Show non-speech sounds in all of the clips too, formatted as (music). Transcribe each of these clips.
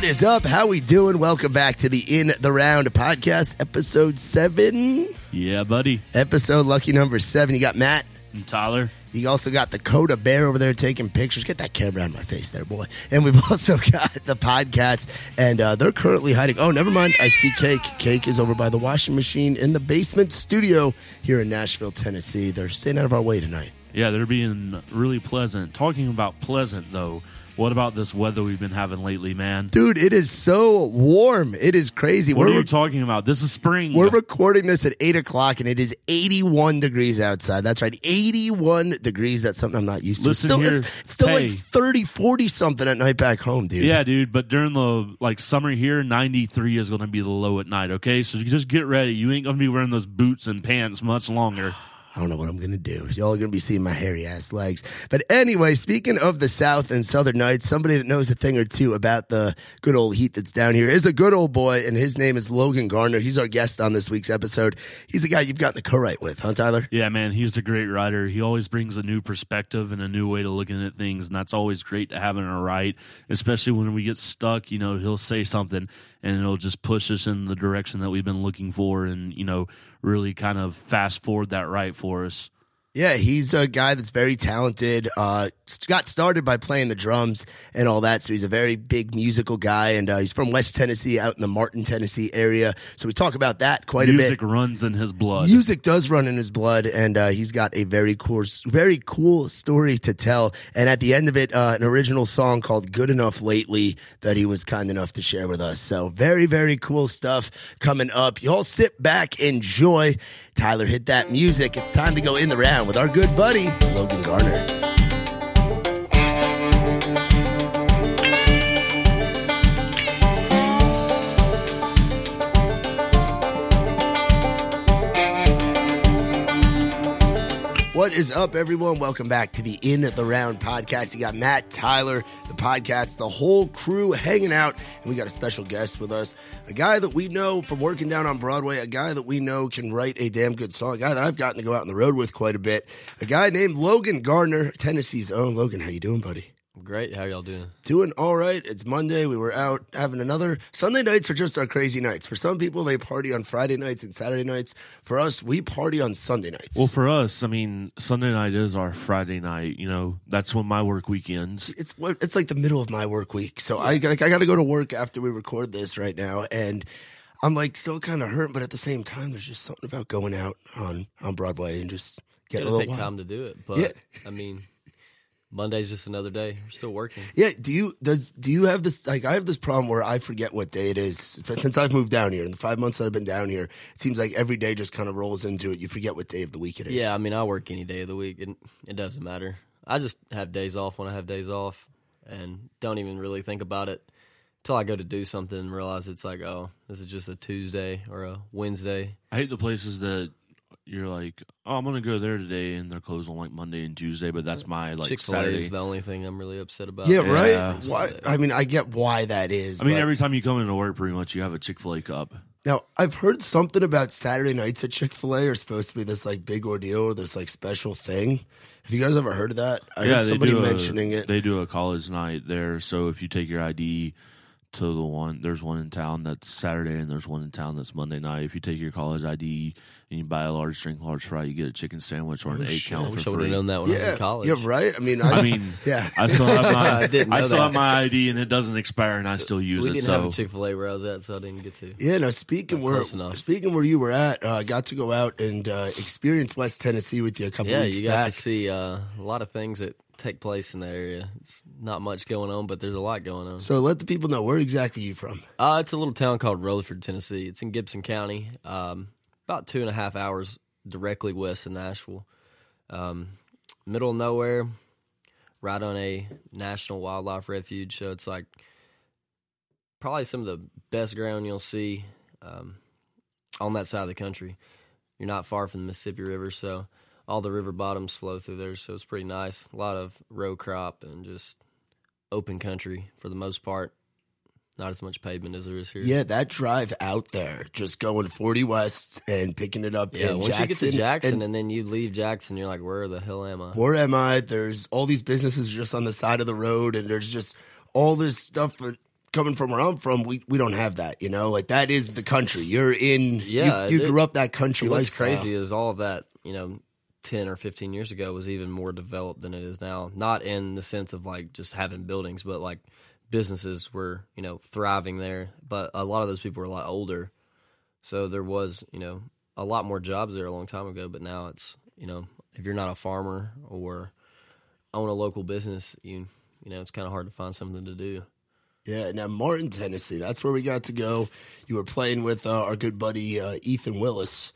What is up? How we doing? Welcome back to the In the Round podcast, episode seven. Yeah, buddy. Episode lucky number seven. You got Matt. And Tyler. You also got the Coda Bear over there taking pictures. Get that camera out of my face there, boy. And we've (laughs) also got the Podcats, and uh, they're currently hiding. Oh, never mind. I see Cake. Cake is over by the washing machine in the basement studio here in Nashville, Tennessee. They're staying out of our way tonight. Yeah, they're being really pleasant. Talking about pleasant, though, what about this weather we've been having lately, man? Dude, it is so warm. It is crazy. What we're are you talking about? This is spring. We're recording this at 8 o'clock and it is 81 degrees outside. That's right. 81 degrees. That's something I'm not used to. Listen still, here. It's still Hey. like 30, 40 something at night back home, dude. yeah, dude, but during the like summer here, 93 is going to be the low at night, okay? So just get ready. You ain't going to be wearing those boots and pants much longer. I don't know what I'm going to do. Y'all are going to be seeing my hairy ass legs. But anyway, speaking of the South and Southern Nights, somebody that knows a thing or two about the good old heat that's down here is a good old boy, and his name is Logan Garner. He's our guest on this week's episode. He's the guy you've gotten the co-write with, huh, Tyler? Yeah, man, he's a great writer. He always brings a new perspective and a new way to looking at things, and that's always great to have in a write, especially when we get stuck. You know, he'll say something and it'll just push us in the direction that we've been looking for, and you know, really kind of fast forward that right for us. Yeah, he's a guy that's very talented. Uh, got started by playing the drums and all that, so he's a very big musical guy. And uh, he's from West Tennessee, out in the Martin, Tennessee area. So we talk about that quite Music a bit. Music runs in his blood. Music does run in his blood, and uh, he's got a very cool, very cool story to tell. And at the end of it, uh, an original song called "Good Enough" lately that he was kind enough to share with us. So very, very cool stuff coming up. Y'all sit back, enjoy. Tyler, hit that music. It's time to go in the round with our good buddy Logan Garner. What is up, everyone? Welcome back to the In the Round podcast. You got Matt, Tyler, the podcast, the whole crew hanging out, and we got a special guest with us, a guy that we know from working down on Broadway, a guy that we know can write a damn good song, a guy that I've gotten to go out on the road with quite a bit, a guy named Logan Garner, Tennessee's own. Logan, how you doing, buddy? Great. How y'all doing? Doing all right. It's Monday. We were out having another. Sunday nights are just our crazy nights. For some people, they party on Friday nights and Saturday nights. For us, we party on Sunday nights. well, for us, I mean, Sunday night is our Friday night. You know, that's when my work weekends. it's what it's like the middle of my work week. So I like I got to go to work after we record this right now, and I'm like still kind of hurt, but at the same time, there's just something about going out on on Broadway and just getting a It'll little take wild. time to do it, but Yeah. I mean, Monday's just another day. We're still working. Yeah, do you does, do you have this like I have this problem where I forget what day it is But since I've moved down here in the five months that I've been down here. It seems like every day just kind of rolls into it. You forget what day of the week it is. Yeah, I mean, I work any day of the week, and it doesn't matter. I just have days off when I have days off, and don't even really think about it until I go to do something and realize it's like, oh, this is just a Tuesday or a Wednesday. I hate the places that you're like, oh, I'm gonna go there today, and they're closed on like Monday and Tuesday, but that's my like Chick Fil A Saturday. is the only thing I'm really upset about. Yeah, right. Yeah. Why, I mean, I get why that is. I mean, but- every time you come into work, pretty much you have a Chick Fil A cup. Now, I've heard something about Saturday nights at Chick fil A are supposed to be this like big ordeal or this like special thing. Have you guys ever heard of that? I yeah, heard somebody do mentioning a, it. They do a college night there. So if you take your ID to the one, there's one in town that's Saturday, and there's one in town that's Monday night. If you take your college ID and you buy a large drink, large fry, you get a chicken sandwich or an Oh, eight shit. I count wish I would have known that when I was in college. yeah, right. I mean, I, I mean, (laughs) yeah. I still have my (laughs) I didn't I still that. have my ID and it doesn't expire, and I still use we it. didn't so have a Chick Fil A where I was at, so I didn't get to. Yeah, now speaking where enough. speaking where you were at, uh, I got to go out and uh, experience West Tennessee with you a couple of times. Yeah, weeks you got back. to see uh, a lot of things that take place in the area. It's not much going on, but there's a lot going on. So let the people know where exactly you're from. Uh, it's a little town called Rutherford, Tennessee. It's in Gibson County, um, about two and a half hours directly west of Nashville. Um, middle of nowhere, right on a national wildlife refuge. So it's like probably some of the best ground you'll see um, on that side of the country. You're not far from the Mississippi River, so all the river bottoms flow through there. So it's pretty nice. A lot of row crop and just open country for the most part. Not as much pavement as there is here. Yeah, that drive out there, just going 40 west and picking it up Yeah, in once Jackson. you get to Jackson and and, then you leave Jackson, you're like, where the hell am I? where am I? There's all these businesses just on the side of the road, and there's just all this stuff. But coming from where I'm from, we, we don't have that. You know, like that is the country. You're in. Yeah, you, you grew up that country What's lifestyle. crazy is all of that, you know, 10 or 15 years ago was even more developed than it is now. Not in the sense of like just having buildings, but like businesses were, you know, thriving there. But a lot of those people were a lot older. So there was, you know, a lot more jobs there a long time ago. But now it's, you know, if you're not a farmer or own a local business, you, you know, it's kind of hard to find something to do. Yeah, now Martin, Tennessee. That's where we got to go. You were playing with uh, our good buddy uh, Ethan Willis,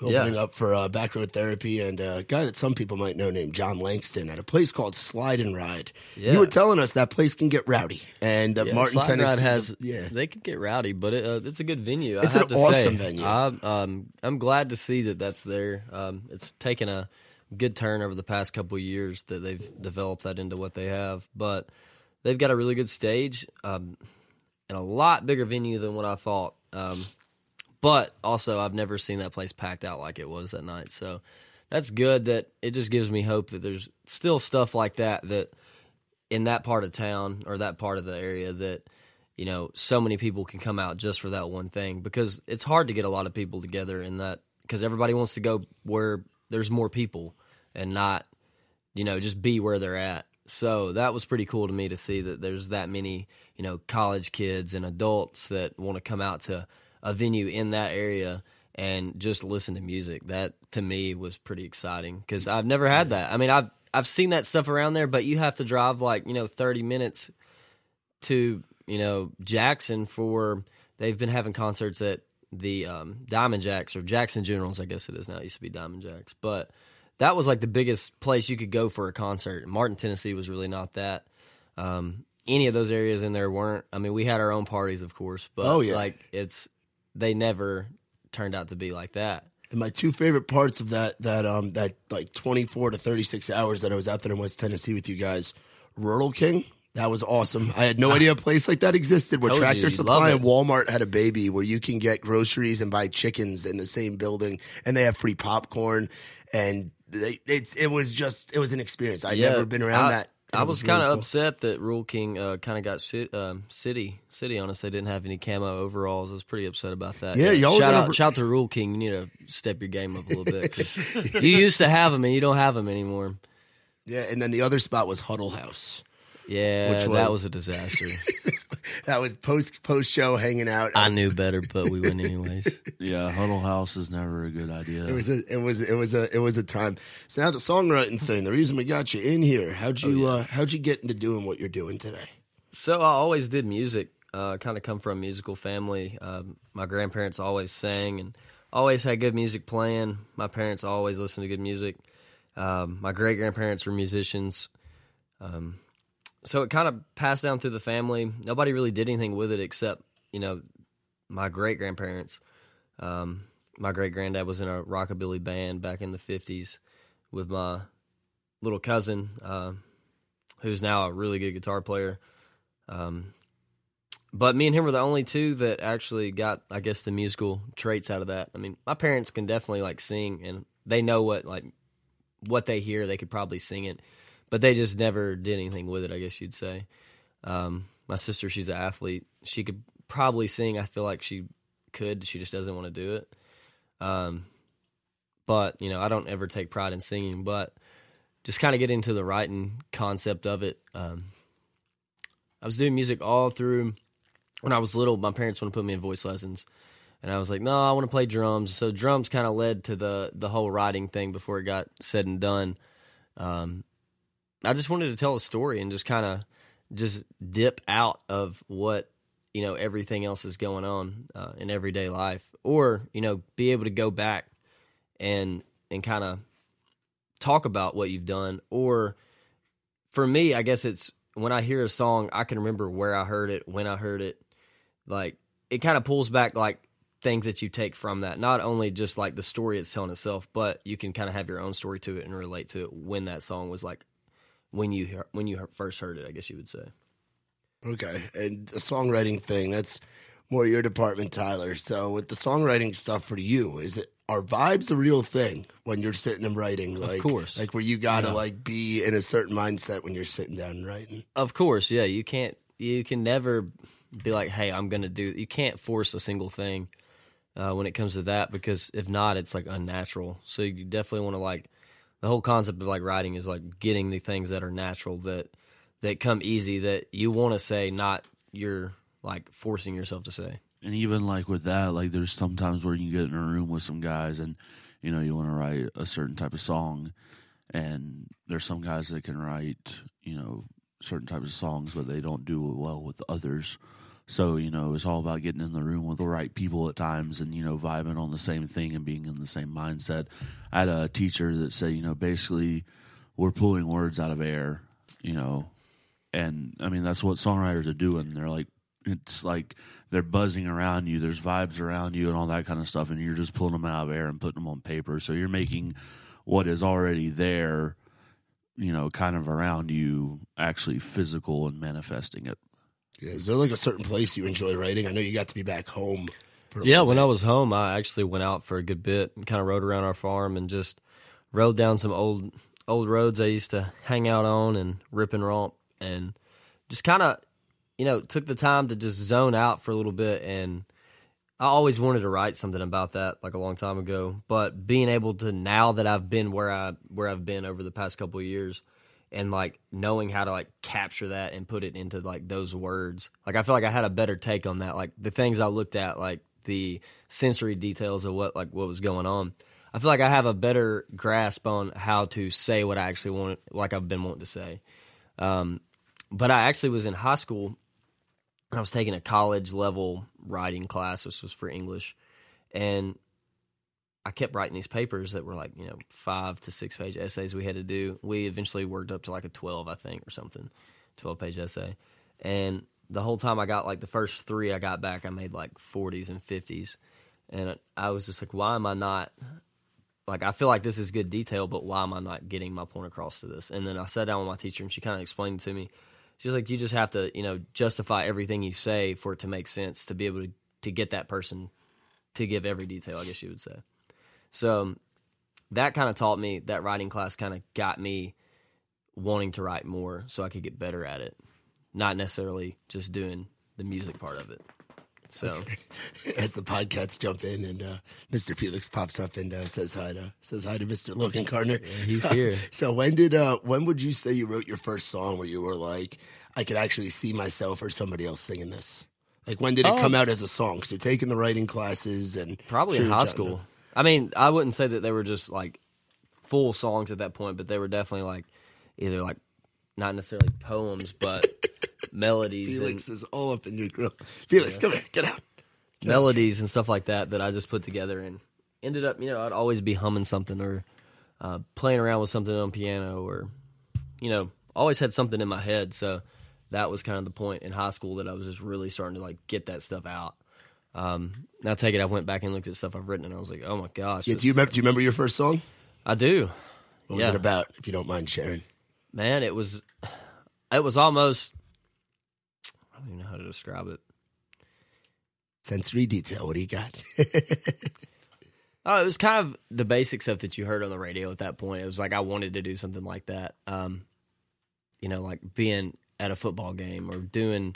opening Yeah. up for uh, Back Road Therapy, and uh, a guy that some people might know named John Langston at a place called Slide and Ride. Yeah. You were telling us that place can get rowdy, and uh, Yeah, Martin, Slide Tennessee Ride has yeah. They can get rowdy, but it, uh, it's a good venue. It's I have an to awesome say. venue. I'm um, I'm glad to see that that's there. Um, it's taken a good turn over the past couple of years that they've developed that into what they have. But they've got a really good stage um, and a lot bigger venue than what I thought. Um, but also, I've never seen that place packed out like it was that night. So that's good. That it just gives me hope that there's still stuff like that that in that part of town or that part of the area that you know so many people can come out just for that one thing because it's hard to get a lot of people together in that because everybody wants to go where there's more people and not you know just be where they're at so that was pretty cool to me to see that there's that many you know college kids and adults that want to come out to a venue in that area and just listen to music that to me was pretty exciting because i've never had that i mean i've i've seen that stuff around there but you have to drive like you know 30 minutes to you know Jackson for they've been having concerts at the um, Diamond Jacks or Jackson Generals, I guess it is now. It used to be Diamond Jacks, but that was like the biggest place you could go for a concert. Martin, Tennessee was really not that. Um, any of those areas in there weren't. I mean, we had our own parties, of course, but Oh, yeah. like it's they never turned out to be like that. And my two favorite parts of that that um that like twenty four to thirty six hours that I was out there in West Tennessee with you guys, Rural King. That was awesome. I had no idea a place like that existed where Told Tractor you'd Supply and. Walmart had a baby where you can get groceries and buy chickens in the same building, and they have free popcorn. And they, it it was just it was an experience. I'd never been around I, that. I it was, really kind of cool. upset that Rural King uh, kind of got um, city city on us. They didn't have any camo overalls. I was pretty upset about that. Yeah, y'all shout gonna- out, shout out to Rural King. You need to step your game up a little bit. (laughs) you used to have them and you don't have them anymore. Yeah, and then the other spot was Huddle House. Yeah, Which that was- was a disaster. (laughs) That was post post show hanging out. I knew better, but we went anyways. (laughs) Yeah, huddle house is never a good idea. It was a it was it was a it was a time. So now the songwriting thing. The reason we got you in here. How'd Oh, you uh, how'd you get into doing what you're doing today? So I always did music. Uh, kind of come from a musical family. Um, my grandparents always sang and always had good music playing. My parents always listened to good music. Um, my great grandparents were musicians. Um, so it kind of passed down through the family. Nobody really did anything with it except, you know, my great grandparents. Um, my great granddad was in a rockabilly band back in the 50s with my little cousin, uh, who's now a really good guitar player. Um, but me and him were the only two that actually got, I guess, the musical traits out of that. I mean, my parents can definitely like sing, and they know what like what they hear. They could probably sing it, but they just never did anything with it. I guess you'd say. Um, my sister, she's an athlete. She could probably sing. I feel like she could. She just doesn't want to do it. Um, but you know, I don't ever take pride in singing, but just kind of get into the writing concept of it. Um, I was doing music all through when I was little. My parents want to put me in voice lessons, and I was like, "No, I want to play drums." So drums kind of led to the the whole writing thing before it got said and done. Um, I just wanted to tell a story and just kind of just dip out of what you know everything else is going on uh, in everyday life, or you know, be able to go back and and kind of talk about what you've done or for me i guess it's when i hear a song i can remember where i heard it when i heard it. Like it kind of pulls back like things that you take from that. Not only just like the story it's telling itself but you can kind of have your own story to it and relate to it when that song was like when you hear- when you first heard it i guess you would say Okay, and the songwriting thing that's more your department, Tyler. So with the songwriting stuff for you, is it are vibes a real thing when you're sitting and writing? Like, course. like where you gotta Yeah. like be in a certain mindset when you're sitting down and writing. Of course, yeah. You can't. You can never be like, hey, I'm gonna do. You can't force a single thing uh, when it comes to that because if not, it's like unnatural. So you definitely want to like the whole concept of like writing is like getting the things that are natural that that come easy that you want to say, not you're like forcing yourself to say. And even like with that, like there's sometimes where you get in a room with some guys and you know you want to write a certain type of song, and there's some guys that can write you know certain types of songs, but they don't do well with others. So you know it's all about getting in the room with the right people at times, and you know vibing on the same thing and being in the same mindset. I had a teacher that said, you know, basically we're pulling words out of air, you know, and I mean that's what songwriters are doing. They're like it's like they're buzzing around you. There's vibes around you and all that kind of stuff, and you're just pulling them out of air and putting them on paper. So you're making what is already there, you know, kind of around you, actually physical and manifesting it. Yeah, is there like a certain place you enjoy writing? I know you got to be back home. For a Yeah, when bit. I was home, I actually went out for a good bit and kind of rode around our farm and just rode down some old old roads I used to hang out on and rip and romp and just kind of, you know, took the time to just zone out for a little bit and I always wanted to write something about that like a long time ago, but being able to now that I've been where I where I've been over the past couple of years and like knowing how to like capture that and put it into like those words. Like I feel like I had a better take on that. Like the things I looked at like the sensory details of what like what was going on. I feel like I have a better grasp on how to say what I actually want like I've been wanting to say. Um but I actually was in high school I was taking a college level writing class. which was for English, and I kept writing these papers that were like you know five to six page essays we had to do. We eventually worked up to like a twelve, I think, or something, twelve page essay. And the whole time I got like the first three I got back, I made like forties and fifties, and I was just like, why am I not? Like I feel like this is good detail, but why am I not getting my point across to this? And then I sat down with my teacher, and she kind of explained to me She's like, you just have to, you know, justify everything you say for it to make sense to be able to, to get that person to give every detail, I guess you would say. So that kind of taught me, that writing class kind of got me wanting to write more so I could get better at it, not necessarily just doing the music part of it. So (laughs) as the Podcats jump in and uh, Mr. Felix pops up and uh, says hi to says hi to Mr. Logan Garner. he's here. (laughs) so when did uh, when would you say you wrote your first song where you were like, I could actually see myself or somebody else singing this? Like when did it Um, come out as a song? Because you're taking the writing classes and Probably in high school. I mean, I wouldn't say that they were just like full songs at that point, but they were definitely like either like not necessarily poems, but (laughs) melodies Felix and is all up in your grill. Felix, come here, get out. (laughs) melodies and stuff like that that I just put together and ended up, you know, I'd always be humming something or uh, playing around with something on piano or, you know, always had something in my head. So that was kind of the point in high school that I was just really starting to like get that stuff out. Um, now take it, I went back and looked at stuff I've written and I was like, oh my gosh. Yeah, do you remember? Do you remember your first song? I do. What was it about? If you don't mind sharing. Man, it was, it was almost, I don't even know how to describe it. Sensory detail. What do you got? (laughs) Oh, it was kind of the basic stuff that you heard on the radio at that point. It was like I wanted to do something like that. Um, you know, like being at a football game or doing,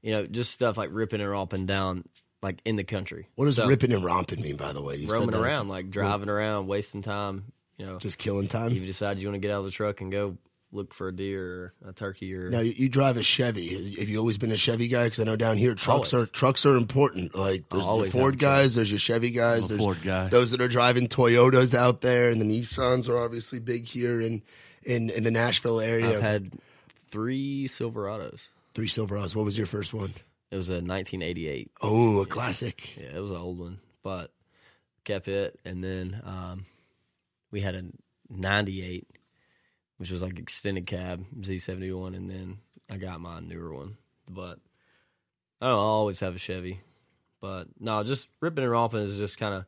you know, just stuff like ripping it up and down like in the country. What does So, ripping and romping mean? By the way, you said roaming that. around, like driving around, wasting time. You know, just killing time. you decide you want to get out of the truck and go look for a deer or a turkey or Now you, you drive a Chevy. Have you always been a Chevy guy? Because I know down here trucks Always. are trucks are important. Like there's your Ford guys, there's your Chevy guys, I'm a there's Ford guy. those that are driving Toyotas out there, and the Nissans are obviously big here in in, in the Nashville area. I've had three Silverados. Three Silverados. What was your first one? It was a 1988. Oh, a classic. Yeah, it was an old one, but kept it. And then um, we had a 98, which was like extended cab Z71. And then I got my newer one. But I don't know, I always have a Chevy. But no, just ripping and romping is just kind of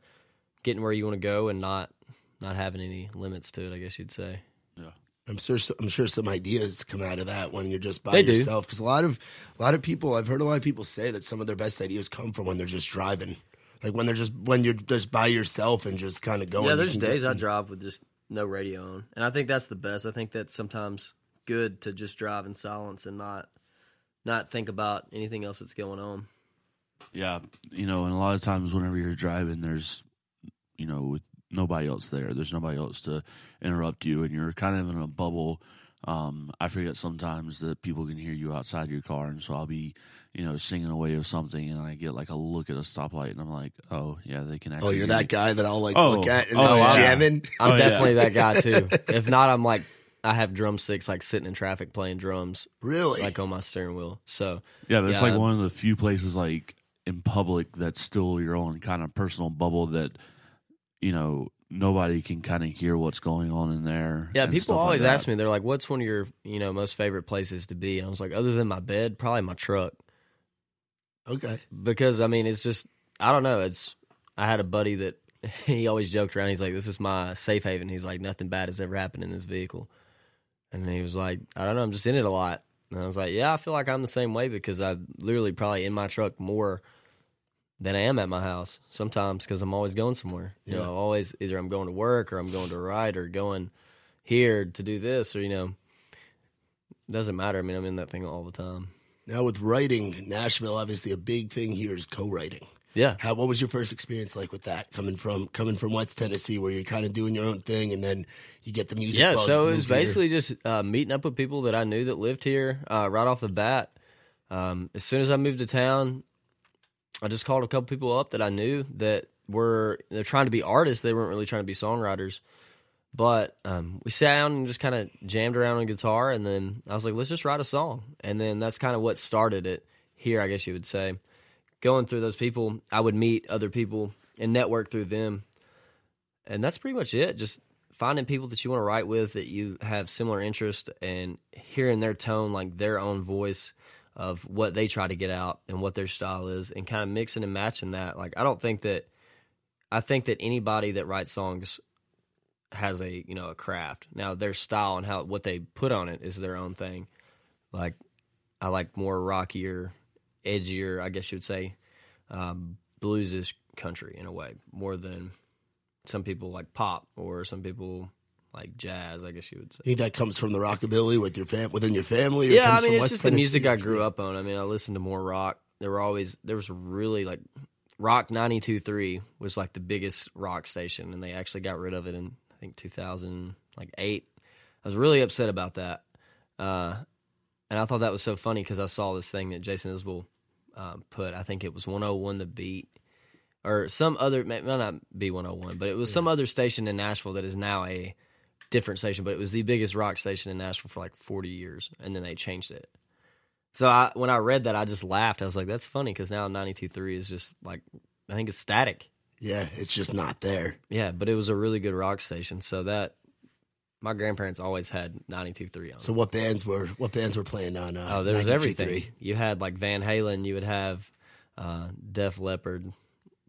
getting where you want to go and not not having any limits to it, I guess you'd say. I'm sure. I'm sure some ideas come out of that when you're just by They yourself. Because a lot of a lot of people, I've heard a lot of people say that some of their best ideas come from when they're just driving, like when they're just when you're just by yourself and just kind of going. Yeah, there's days get- I drive with just no radio on, and I think that's the best. I think that's sometimes good to just drive in silence and not not think about anything else that's going on. Yeah, you know, and a lot of times whenever you're driving, there's, you know, with nobody else there. There's nobody else to interrupt you, and you're kind of in a bubble. Um, I forget sometimes that people can hear you outside your car, and so I'll be, you know, singing away of something, and I get like a look at a stoplight, and I'm like, oh yeah, they can actually. Oh, you're hear that me. guy that I'll like Oh. look at and Oh, just yeah. jamming. I'm Oh, yeah. definitely that guy too. (laughs) if not, I'm like I have drumsticks like sitting in traffic playing drums Really? like on my steering wheel. So Yeah, but it's Yeah. like one of the few places like in public that's still your own kind of personal bubble that you know nobody can kind of hear what's going on in there. yeah, people stuff like always ask me. They're like, "What's one of your you know most favorite places to be?" And I was like, "Other than my bed, probably my truck." okay. because I mean, it's just I don't know. It's I had a buddy that (laughs) he always joked around. He's like, "This is my safe haven." He's like, "Nothing bad has ever happened in this vehicle," and he was like, "I don't know. I'm just in it a lot." And I was like, "Yeah, I feel like I'm the same way because I'm literally probably in my truck more than I am at my house sometimes because I'm always going somewhere. You Yeah. know, always either I'm going to work or I'm going to ride or going here to do this or you know." it Doesn't matter. I mean, I'm in that thing all the time. Now with writing, Nashville, obviously a big thing here is co-writing. Yeah. How what was your first experience like with that? Coming from coming from West Tennessee, where you're kind of doing your own thing, and then you get the music. Yeah, so it was here. basically just uh, meeting up with people that I knew that lived here uh, right off the bat. Um, as soon as I moved to town, I just called a couple people up that I knew that were they're trying to be artists. They weren't really trying to be songwriters. But um, we sat down and just kind of jammed around on guitar, and then I was like, "Let's just write a song." And then that's kind of what started it here, I guess you would say. Going through those people, I would meet other people and network through them, and that's pretty much it. Just finding people that you want to write with that you have similar interest and hearing their tone like their own voice of what they try to get out and what their style is and kind of mixing and matching that. Like i don't think that i think that anybody that writes songs has a you know a craft. Now their style and how what they put on it is their own thing. Like i like more rockier edgier i guess you would say um, bluesish country in a way more than some people like pop or some people like jazz. I guess you would say. You think that comes from the rockabilly with your fam within your family? Or Yeah, comes I mean from it's West just the music I grew up on. I mean I listened to more rock. There were always there was really like Rock 92.3 was like the biggest rock station, and they actually got rid of it in I think 2000 like eight. I was really upset about that, uh, and I thought that was so funny because I saw this thing that Jason Isbell um, put. I think it was 101 the beat or some other might not be 101, but it was some other station in Nashville that is now a different station, but it was the biggest rock station in Nashville for like 40 years, and then they changed it. So I, when I read that, I just laughed. I was like, "That's funny," because now 92.3 is just like I think it's static. Yeah, it's just not there. Yeah, but it was a really good rock station. So that my grandparents always had 92.3 on. So what bands were what bands were playing on? Uh, oh, there was 92.3? everything. You had like Van Halen. You would have uh, Def Leppard,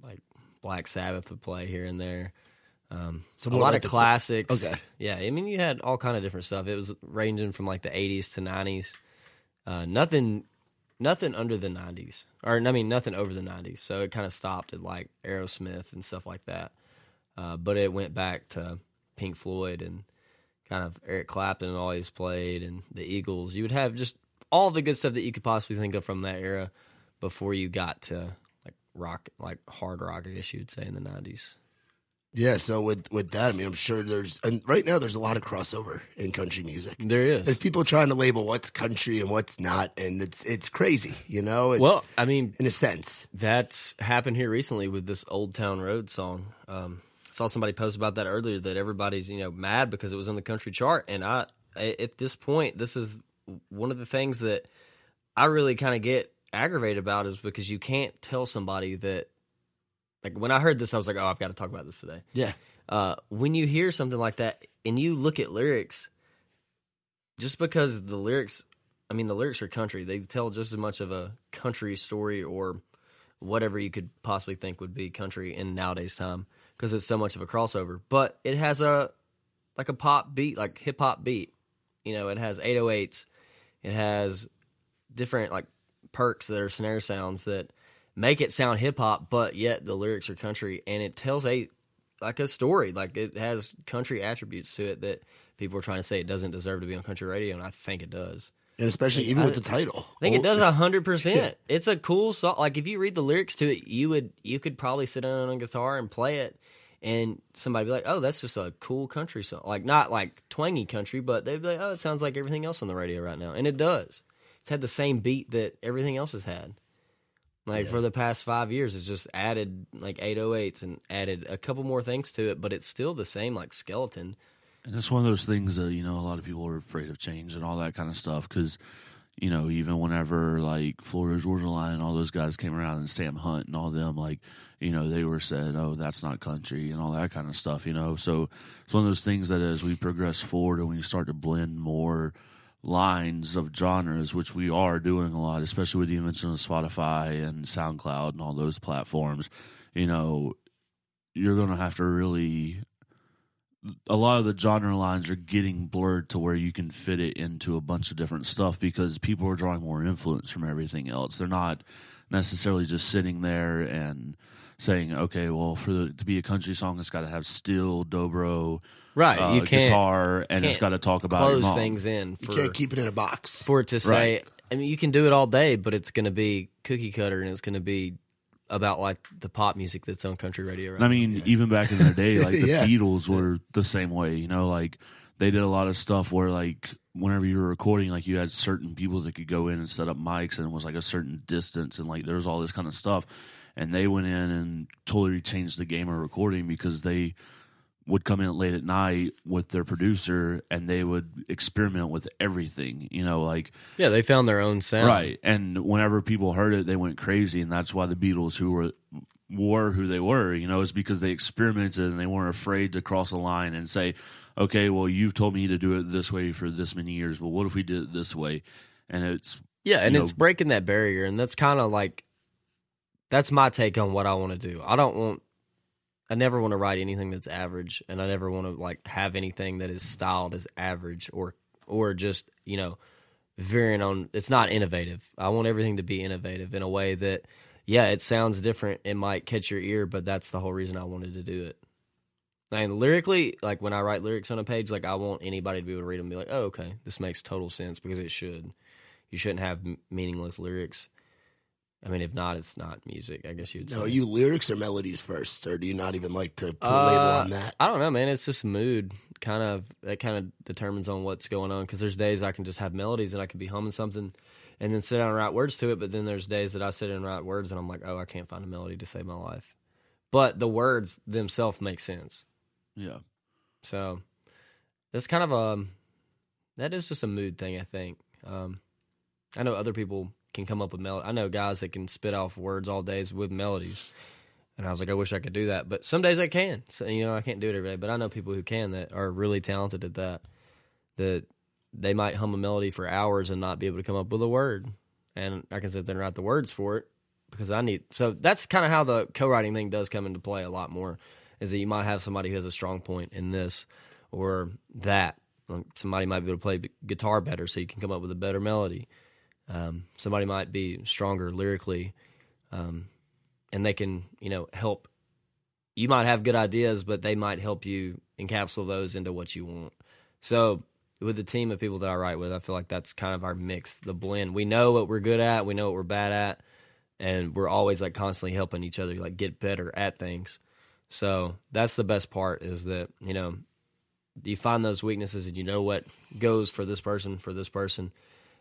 like Black Sabbath would play here and there. Um, So a lot like of the- classics. Okay. Yeah, I mean, you had all kind of different stuff. It was ranging from like the '80s to '90s. Uh, nothing, nothing under the '90s, or I mean, nothing over the '90s. So it kind of stopped at like Aerosmith and stuff like that. Uh, but it went back to Pink Floyd and kind of Eric Clapton and all he's played, and the Eagles. You would have just all the good stuff that you could possibly think of from that era before you got to like rock, like hard rock, I guess you'd say in the '90s. Yeah, so with with that, I mean, I'm sure there's and right now there's a lot of crossover in country music. There is. There's people trying to label what's country and what's not, and it's it's crazy, you know. It's, well, I mean, in a sense, That's happened here recently with this Old Town Road song. Um, saw somebody post about that earlier that everybody's you know mad because it was on the country chart, and I I- at this point this is one of the things that I really kind of get aggravated about is because you can't tell somebody that like when I heard this I was like oh I've got to talk about this today. yeah, Uh, when you hear something like that and you look at lyrics, just because the lyrics, I mean, the lyrics are country, they tell just as much of a country story or whatever you could possibly think would be country in nowadays time because it's so much of a crossover. But it has a like a pop beat, like hip hop beat. You know, it has 808s, it has different like perks that are snare sounds that make it sound hip hop, but yet the lyrics are country, and it tells a like a story. Like it has country attributes to it that people are trying to say it doesn't deserve to be on country radio, and I think it does. and especially even with the title. I think it does a hundred percent. It's a cool song. Like if you read the lyrics to it, you would you could probably sit down on a guitar and play it, and somebody be like, "Oh, that's just a cool country song." Like not like twangy country, but they'd be like, "Oh, it sounds like everything else on the radio right now," and it does. It's had the same beat that everything else has had. Like for the past five years, it's just added like 808s and added a couple more things to it, but it's still the same like skeleton. And it's one of those things that you know a lot of people are afraid of change and all that kind of stuff because you know even whenever like Florida Georgia Line and all those guys came around and Sam Hunt and all them like you know they were said oh that's not country and all that kind of stuff you know so it's one of those things that as we progress forward and we start to blend more lines of genres which we are doing a lot especially with the invention of Spotify and SoundCloud and all those platforms you know you're going to have to really a lot of the genre lines are getting blurred to where you can fit it into a bunch of different stuff because people are drawing more influence from everything else. They're not necessarily just sitting there and saying, "Okay, well, for the, to be a country song, it's got to have steel, dobro, Right, uh, you can't guitar, and it's can't got to talk about your close mom. things in. You can't keep it in a box. for it to say Right. I mean you can do it all day, but it's gonna be cookie cutter and it's gonna be about like the pop music that's on country radio right I mean, even back in their day, (laughs) like the Yeah. Beatles were the same way. You know, like they did a lot of stuff where, like, whenever you were recording, like you had certain people that could go in and set up mics, and it was like a certain distance, and like there was all this kind of stuff. And they went in and totally changed the game of recording because they would come in late at night with their producer and they would experiment with everything. You know, like Yeah, they found their own sound. Right. And whenever people heard it, they went crazy, and that's why the Beatles, who were were who they were, you know, is because they experimented and they weren't afraid to cross a line and say, "Okay, well, you've told me to do it this way for this many years, but what if we did it this way?" And it's Yeah, and it's know- breaking that barrier, and that's kind of like that's my take on what I want to do. I don't want, I never want to write anything that's average, and I never want to like have anything that is styled as average or or just you know veering on. It's not innovative. I want everything to be innovative in a way that, yeah, it sounds different. It might catch your ear, but that's the whole reason I wanted to do it. And lyrically, like when I write lyrics on a page, like I want anybody to be able to read them and be like, "Oh, okay, this makes total sense," because it should. You shouldn't have meaningless lyrics. I mean, if not, it's not music. I guess you'd No, say. are you lyrics or melodies first, or do you not even like to put a Uh, label on that? I don't know, man. It's just mood. Kind of that kind of determines on what's going on. Because there's days I can just have melodies and I can be humming something, and then sit down and write words to it. But then there's days that I sit and write words and I'm like, oh, I can't find a melody to save my life. But the words themselves make sense. yeah. So that's kind of a that is just a mood thing. I think. Um, I know other people can come up with melody. I know guys that can spit off words all days with melodies, and I was like, I wish I could do that. But some days I can. So you know, I can't do it every day. But I know people who can that are really talented at that. That they might hum a melody for hours and not be able to come up with a word, and I can sit there and write the words for it because I need. So that's kind of how the co-writing thing does come into play a lot more. Is that you might have somebody who has a strong point in this or that. Somebody might be able to play guitar better, so you can come up with a better melody. Um, somebody might be stronger lyrically, um, and they can, you know, help. You might have good ideas, but they might help you encapsulate those into what you want. So, with the team of people that I write with, I feel like that's kind of our mix, the blend. We know what we're good at, we know what we're bad at, and we're always like constantly helping each other like get better at things. So that's the best part is that you know you find those weaknesses and you know what goes for this person for this person,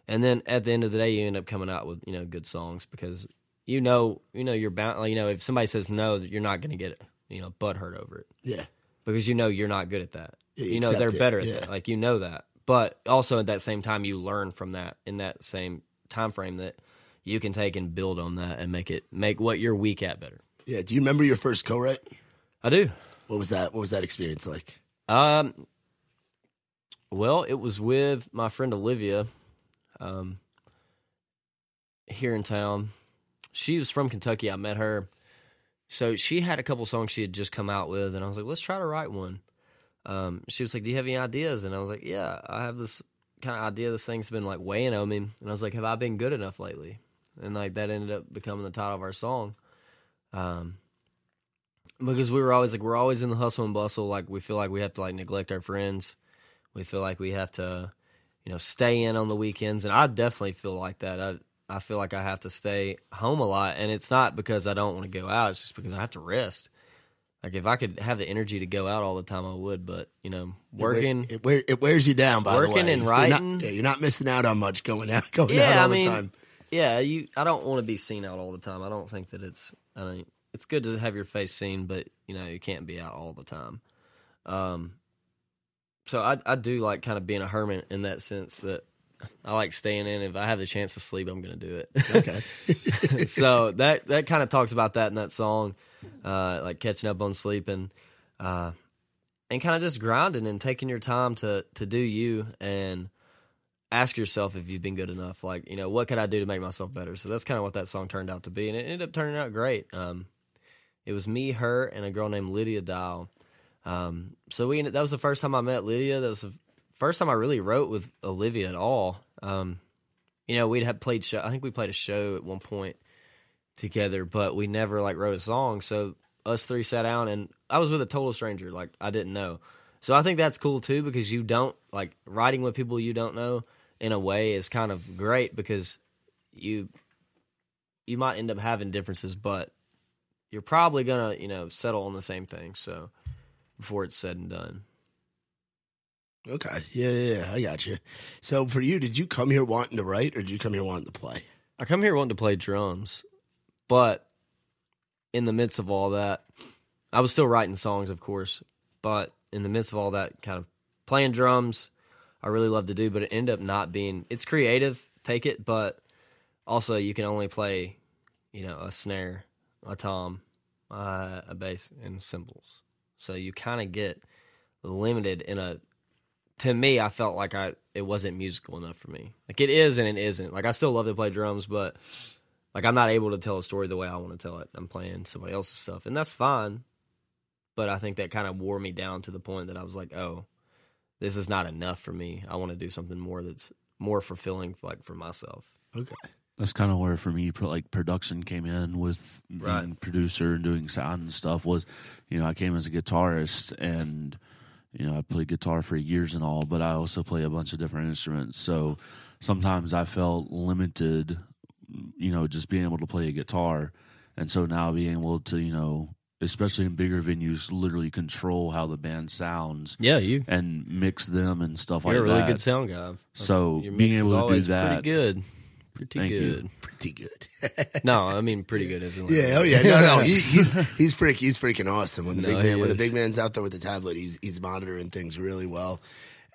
and then at the end of the day you end up coming out with you know good songs because you know you know you're bound you know if somebody says no you're not going to get you know butt hurt over it Yeah, because you know you're not good at that. Yeah, you you know they're it, better at yeah. that. Like you know that. But also at that same time you learn from that in that same time frame that you can take and build on that and make it make what you're weak at better. yeah. Do you remember your first co-write? I do. What was that? What was that experience like? Um well, it was with my friend Olivia um here in town. She was from Kentucky. I met her. So she had a couple songs she had just come out with and I was like, "Let's try to write one." um, she was like, "Do you have any ideas?" And I was like, "Yeah, I have this kind of idea. This thing's been like weighing on me." And I was like, "Have I been good enough lately?" And like that ended up becoming the title of our song, um, because we were always like, we're always in the hustle and bustle. Like we feel like we have to like neglect our friends. We feel like we have to, you know, stay in on the weekends, and I definitely feel like that. I I feel like I have to stay home a lot, and it's not because I don't want to go out. It's just because I have to rest. Like if I could have the energy to go out all the time, I would. But you know, working, it, wear, it wears you down. By Working the way, and You're writing. not, yeah, you're not missing out on much going out, (laughs) going Yeah, out all I the time. yeah, you. I don't want to be seen out all the time. I don't think that it's. I mean, it's good to have your face seen, but you know, you can't be out all the time. Um, so I I do like kind of being a hermit in that sense that I like staying in. If I have the chance to sleep, I'm going to do it. Okay. (laughs) so that that kind of talks about that in that song, uh, like catching up on sleep and uh, and kind of just grinding and taking your time to to do you and ask yourself if you've been good enough. Like you know, what could I do to make myself better? So that's kind of what that song turned out to be, and it ended up turning out great. Um, it was me, her, and a girl named Lydia Dial. Um, so we that was the first time I met Lydia. That was the first time I really wrote with Olivia at all. Um, you know, we'd have played show. I think we played a show at one point together, but we never like wrote a song. So us three sat down, and I was with a total stranger. Like I didn't know. So I think that's cool too because you don't like writing with people you don't know. In a way, is kind of great because you you might end up having differences, but you're probably gonna you know settle on the same thing. So before it's said and done. Okay. Yeah, yeah, yeah. I got you. So for you, did you come here wanting to write or did you come here wanting to play? I come here wanting to play drums, but in the midst of all that, I was still writing songs, of course. But in the midst of all that, kind of playing drums, I really love to do. But it ended up not being. It's creative, take it, but also you can only play, you know, a snare, a tom, uh, a bass, and cymbals. So you kind of get limited in a to me, I felt like I it wasn't musical enough for me. Like it is and it isn't. Like I still love to play drums, but like I'm not able to tell a story the way I want to tell it. I'm playing somebody else's stuff, and that's fine. But I think that kind of wore me down to the point that I was like, oh, this is not enough for me. I want to do something more that's more fulfilling, like for myself. Okay. That's kind of where for me, like production came in with being Right. producer and doing sound and stuff. Was you know I came as a guitarist and you know I played guitar for years and all, but I also play a bunch of different instruments. So sometimes I felt limited, you know, just being able to play a guitar, and so now being able to you know, especially in bigger venues, literally control how the band sounds Yeah, you. and mix them and stuff like that. You're a really that. good sound guy. So being able to do that- pretty good. Pretty Thank you. good. Pretty good. (laughs) No, I mean pretty good isn't like Yeah, oh yeah, no, no, (laughs) he, he's he's freak, he's freaking awesome. When the No, big man, he when the big man's out there with the tablet, he's he's monitoring things really well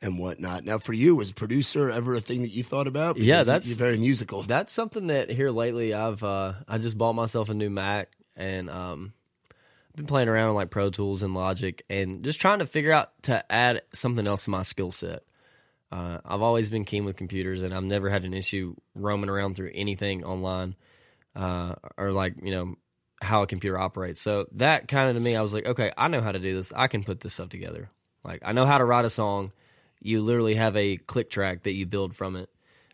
and whatnot. Now, for you, was producer ever a thing that you thought about? Yeah, that's- you're very musical. That's something that here lately I've uh I just bought myself a new Mac and um I've been playing around with like Pro Tools and Logic and just trying to figure out to add something else to my skill set. Uh, I've always been keen with computers and I've never had an issue roaming around through anything online uh, or like, you know, how a computer operates. So that kind of to me, I was like, okay, I know how to do this. I can put this stuff together. Like, I know how to write a song. You literally have a click track that you build from it.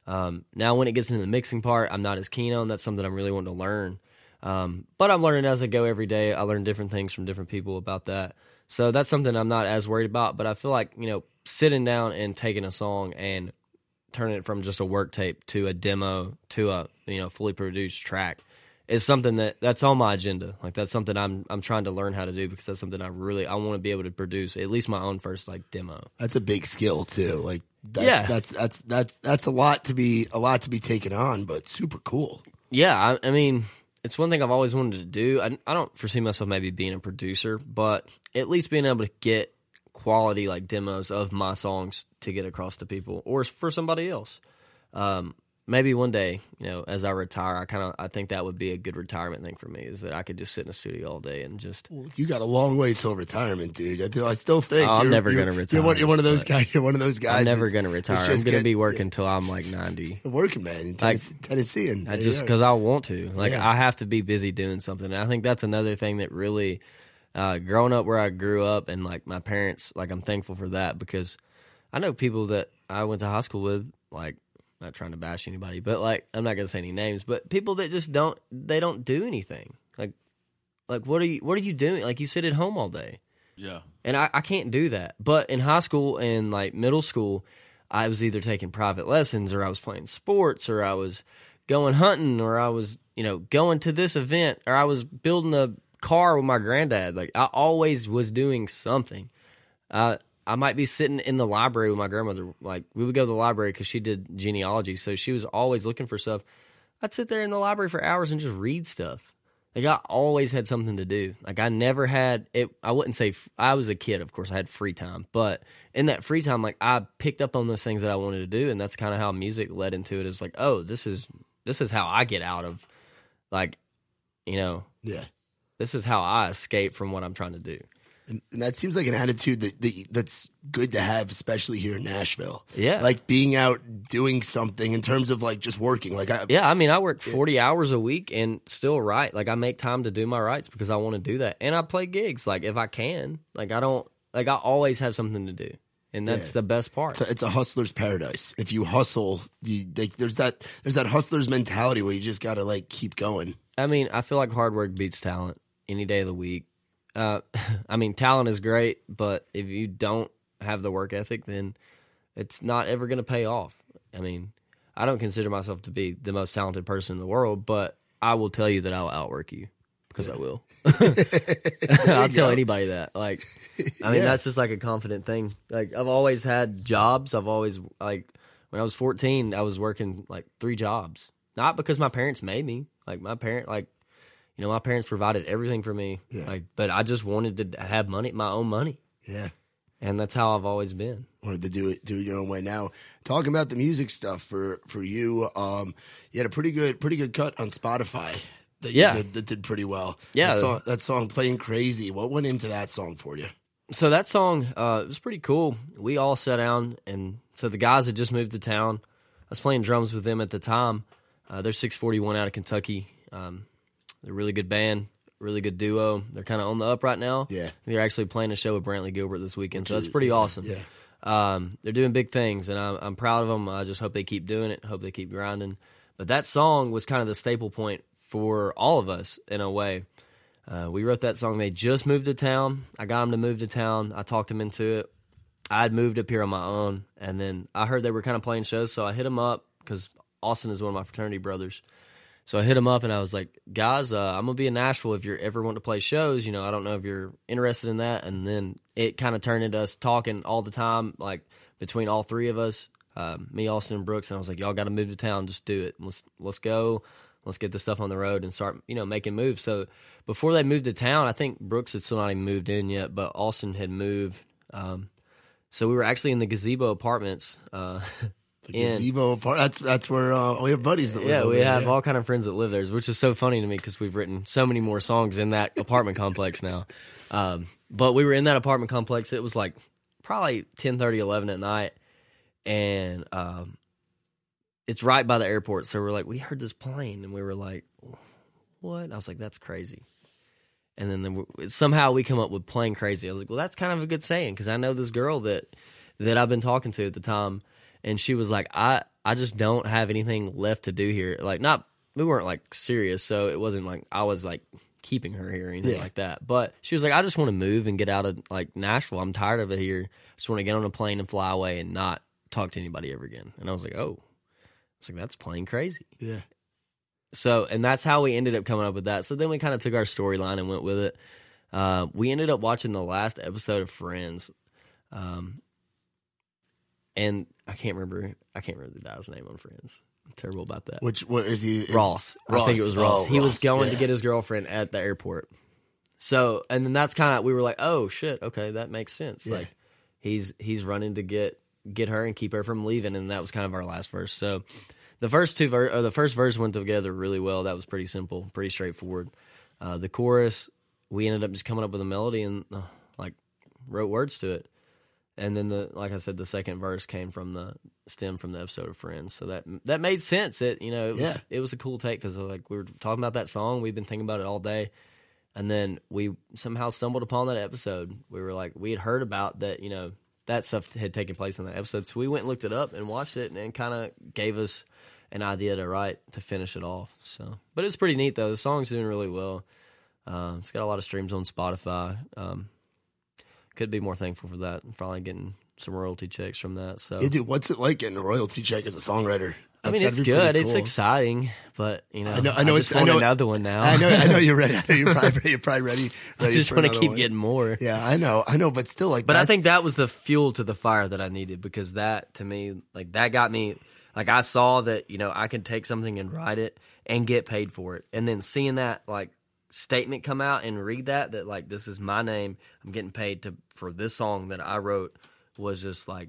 Um, now, when it gets into the mixing part, I'm not as keen on. That's something I'm really wanting to learn. Um, but I'm learning as I go every day. I learn different things from different people about that. So that's something I'm not as worried about. But I feel like, you know, sitting down and taking a song and turning it from just a work tape to a demo to a, you know, fully produced track is something that that's on my agenda. Like that's something I'm I'm trying to learn how to do because that's something I really I want to be able to produce at least my own first like demo. That's a big skill too. Like, that's, Yeah. that's that's that's that's a lot to be a lot to be taken on, but super cool. Yeah, I, I mean, it's one thing I've always wanted to do. I, I don't foresee myself maybe being a producer, but at least being able to get quality like demos of my songs to get across to people or for somebody else. Um, maybe one day, you know, as I retire, I kind of I think that would be a good retirement thing for me is that I could just sit in a studio all day and just Well, you got a long way till retirement, dude. I, feel, I still think Oh, I'm you're- never gonna You're one, retire, you're one of those guys. You're one of those guys. I'm never going to retire. I'm going to be working until I'm like 90. working man Tennessee. Tennessean. I just because I want to. Like Yeah. I have to be busy doing something. And I think that's another thing that really, uh, growing up where I grew up and like my parents, like I'm thankful for that because I know people that I went to high school with, like not trying to bash anybody, but like I'm not gonna say any names, but people that just don't they don't do anything. Like like what are you what are you doing? Like you sit at home all day. Yeah. And I, I can't do that. But in high school and like middle school, I was either taking private lessons or I was playing sports or I was going hunting or I was, you know, going to this event or I was building a car with my granddad. Like I always was doing something. Uh, I might be sitting in the library with my grandmother. Like we would go to the library because she did genealogy, so she was always looking for stuff. I'd sit there in the library for hours and just read stuff. Like I always had something to do. Like I never had it. I wouldn't say f- I was a kid. Of course, I had free time, but in that free time, like I picked up on those things that I wanted to do, and that's kind of how music led into it. It's like, oh, this is this is how I get out of, like, you know, Yeah. this is how I escape from what I'm trying to do. And, and that seems like an attitude that, that that's good to have, especially here in Nashville. Yeah. Like being out doing something in terms of like just working. Like I, Yeah, I mean, I work 40 hours a week and still write. Like, I make time to do my rights because I want to do that. And I play gigs, like, if I can. Like, I don't, like, I always have something to do. And that's Yeah. the best part. it's a, it's a hustler's paradise. If you hustle, you like there's that there's that hustler's mentality where you just got to like keep going. I mean, I feel like hard work beats talent any day of the week. Uh, (laughs) I mean, talent is great, but if you don't have the work ethic, then it's not ever going to pay off. I mean, I don't consider myself to be the most talented person in the world, but I will tell you that I'll outwork you because I will. (laughs) I'll tell anybody that. Like, I mean, Yeah. that's just like a confident thing. Like, I've always had jobs. I've always like when I was 14, I was working like three jobs. Not because my parents made me. Like my parent, like you know, my parents provided everything for me. Yeah. Like, but I just wanted to have money, my own money, Yeah. and that's how I've always been. wanted to do it do it your own way. Now, talking about the music stuff for for you, um, you had a pretty good pretty good cut on Spotify. That Yeah. did, that did pretty well. Yeah. that song, that song "Playing Crazy." What went into that song for you? So that song, uh, it was pretty cool. We all sat down, and so the guys had just moved to town. I was playing drums with them at the time. Uh, they're 641 out of Kentucky. Um, they're a really good band, really good duo. They're kind of on the up right now. Yeah. They're actually playing a show with Brantley Gilbert this weekend, so that's pretty awesome. Yeah, Um, they're doing big things, and I'm, I'm proud of them. I just hope they keep doing it. Hope they keep grinding. But that song was kind of the staple point for all of us in a way. Uh, we wrote that song. They just moved to town. I got them to move to town. I talked them into it. I'd moved up here on my own, and then I heard they were kind of playing shows, so I hit them up because Austin is one of my fraternity brothers. So I hit him up and I was like, guys, uh, I'm gonna be in Nashville if you're ever want to play shows. You know, I don't know if you're interested in that. And then it kind of turned into us talking all the time, like between all three of us, um, me, Austin, and Brooks. And I was like, y'all got to move to town. Just do it. Let's let's go. Let's get this stuff on the road and start, you know, making moves. So before they moved to town, I think Brooks had still not even moved in yet, but Austin had moved. Um, so we were actually in the gazebo apartments. Uh, (laughs) the gazebo part. That's that's where uh, we have buddies that live. yeah, over we there, have yeah. all kind of friends that live there, which is so funny to me because we've written so many more songs in that apartment complex now. Um, but we were in that apartment complex. It was like probably 10, 11 at night, and um, it's right by the airport. So we're like, we heard this plane, and we were like, what? I was like, that's crazy. And then, then we, somehow we come up with playing crazy. I was like, well, that's kind of a good saying because I know this girl that that I've been talking to at the time, and she was like, I I just don't have anything left to do here. Like, not we weren't like serious, so it wasn't like I was like keeping her here or anything Yeah. like that. But she was like, I just want to move and get out of like Nashville. I'm tired of it here. I just want to get on a plane and fly away and not talk to anybody ever again. And I was like, oh, I was like, that's plain crazy. Yeah, So, and that's how we ended up coming up with that. So then we kind of took our storyline and went with it. Uh, we ended up watching the last episode of Friends, um, and I can't remember. I can't remember the guy's name on Friends. I'm terrible about that. which what is he? Is, Ross. I think it was Ross. Oh, he was going yeah. to get his girlfriend at the airport. So, and then that's kind of we were like, oh shit, okay, that makes sense. Yeah. Like he's he's running to get get her and keep her from leaving, and that was kind of our last verse. So, the first two ver- or the first verse went together really well. That was pretty simple, pretty straightforward. Uh, the chorus, we ended up just coming up with a melody and uh, like wrote words to it. And then the like I said, the second verse came from the stem from the episode of Friends, so that that made sense. It you know it was Yeah. it was a cool take because like we were talking about that song, we've been thinking about it all day, and then we somehow stumbled upon that episode. We were like we had heard about that you know that stuff had taken place in that episode, so we went and looked it up and watched it, and it kind of gave us an idea to write to finish it off. So, but it was pretty neat though. The song's doing really well. Uh, it's got a lot of streams on Spotify. Um, could be more thankful for that. and Finally getting some royalty checks from that. So Yeah, dude, what's it like getting a royalty check as a songwriter? I mean, it's good. pretty It's exciting, but you know, I know- I know just it's- I know- another one now. I know, I know you're ready. I you're (laughs) probably, you're probably ready. I just want to keep one. getting more. Yeah, I know, I know, but still, like, But I think that was the fuel to the fire that I needed because that to me, like that got me like I saw that, you know, I could take something and write it and get paid for it. And then seeing that like statement come out and read that that like this is my name, I'm getting paid to for this song that I wrote was just like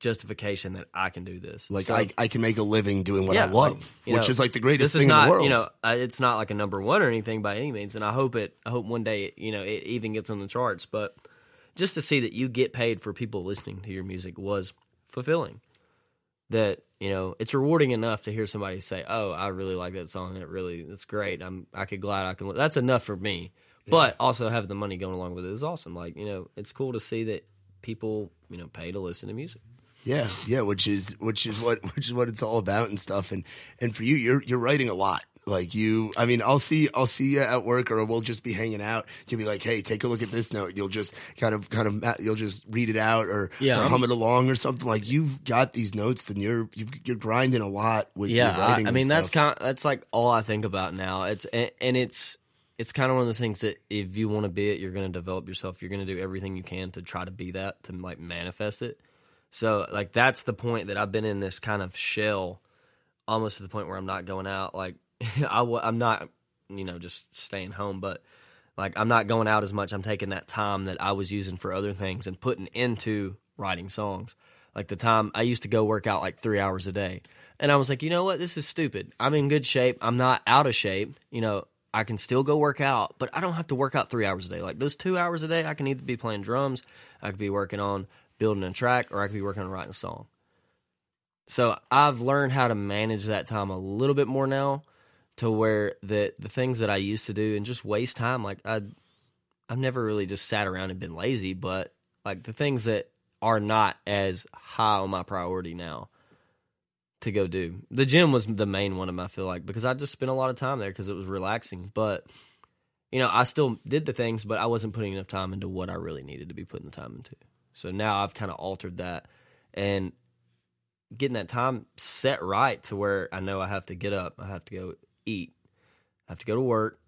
justification that I can do this. like So- I, I can make a living doing what I love, like, which know, is like the greatest this thing not, in the world. You know, uh, it's not like a number one or anything by any means, and I hope it. I hope one day, you know, it even gets on the charts. But just to see that you get paid for people listening to your music was fulfilling. That you know, it's rewarding enough to hear somebody say, "Oh, I really like that song. It really, it's great. I'm, I could glad I can." That's enough for me. But also having the money going along with it is awesome. Like you know, it's cool to see that people, you know, pay to listen to music. Yeah, yeah, which is which is what (laughs) which is what it's all about and stuff. And and for you, you're you're writing a lot. Like you, I mean, I'll see I'll see you at work, or we'll just be hanging out. You'll be like, "Hey, take a look at this note." You'll just kind of kind of you'll just read it out or, Yeah, or hum it along or something. Like you've got these notes, then you're you've, you're grinding a lot with yeah your I. I mean that's kind that's like all i think about now it's and, and it's it's kind of one of those things that if you want to be it you're going to develop yourself you're going to do everything you can to try to be that to like manifest it so like that's the point that i've been in this kind of shell almost to the point where i'm not going out like (laughs) I, w- i'm not you know just staying home but like i'm not going out as much i'm taking that time that i was using for other things and putting into writing songs like the time I used to go work out like three hours a day. And I was like, you know what? This is stupid. I'm in good shape. I'm not out of shape. You know, I can still go work out, but I don't have to work out three hours a day. Like those two hours a day, I can either be playing drums, I could be working on building a track, or I could be working on writing a song. So I've learned how to manage that time a little bit more now to where the the things that I used to do and just waste time, like I I've never really just sat around and been lazy, but like the things that are not as high on my priority now to go do. The gym was the main one of my feel like, because I just spent a lot of time there because it was relaxing. But, you know, I still did the things, but I wasn't putting enough time into what I really needed to be putting the time into. So now I've kind of altered that and getting that time set right to where I know I have to get up, I have to go eat, I have to go to work,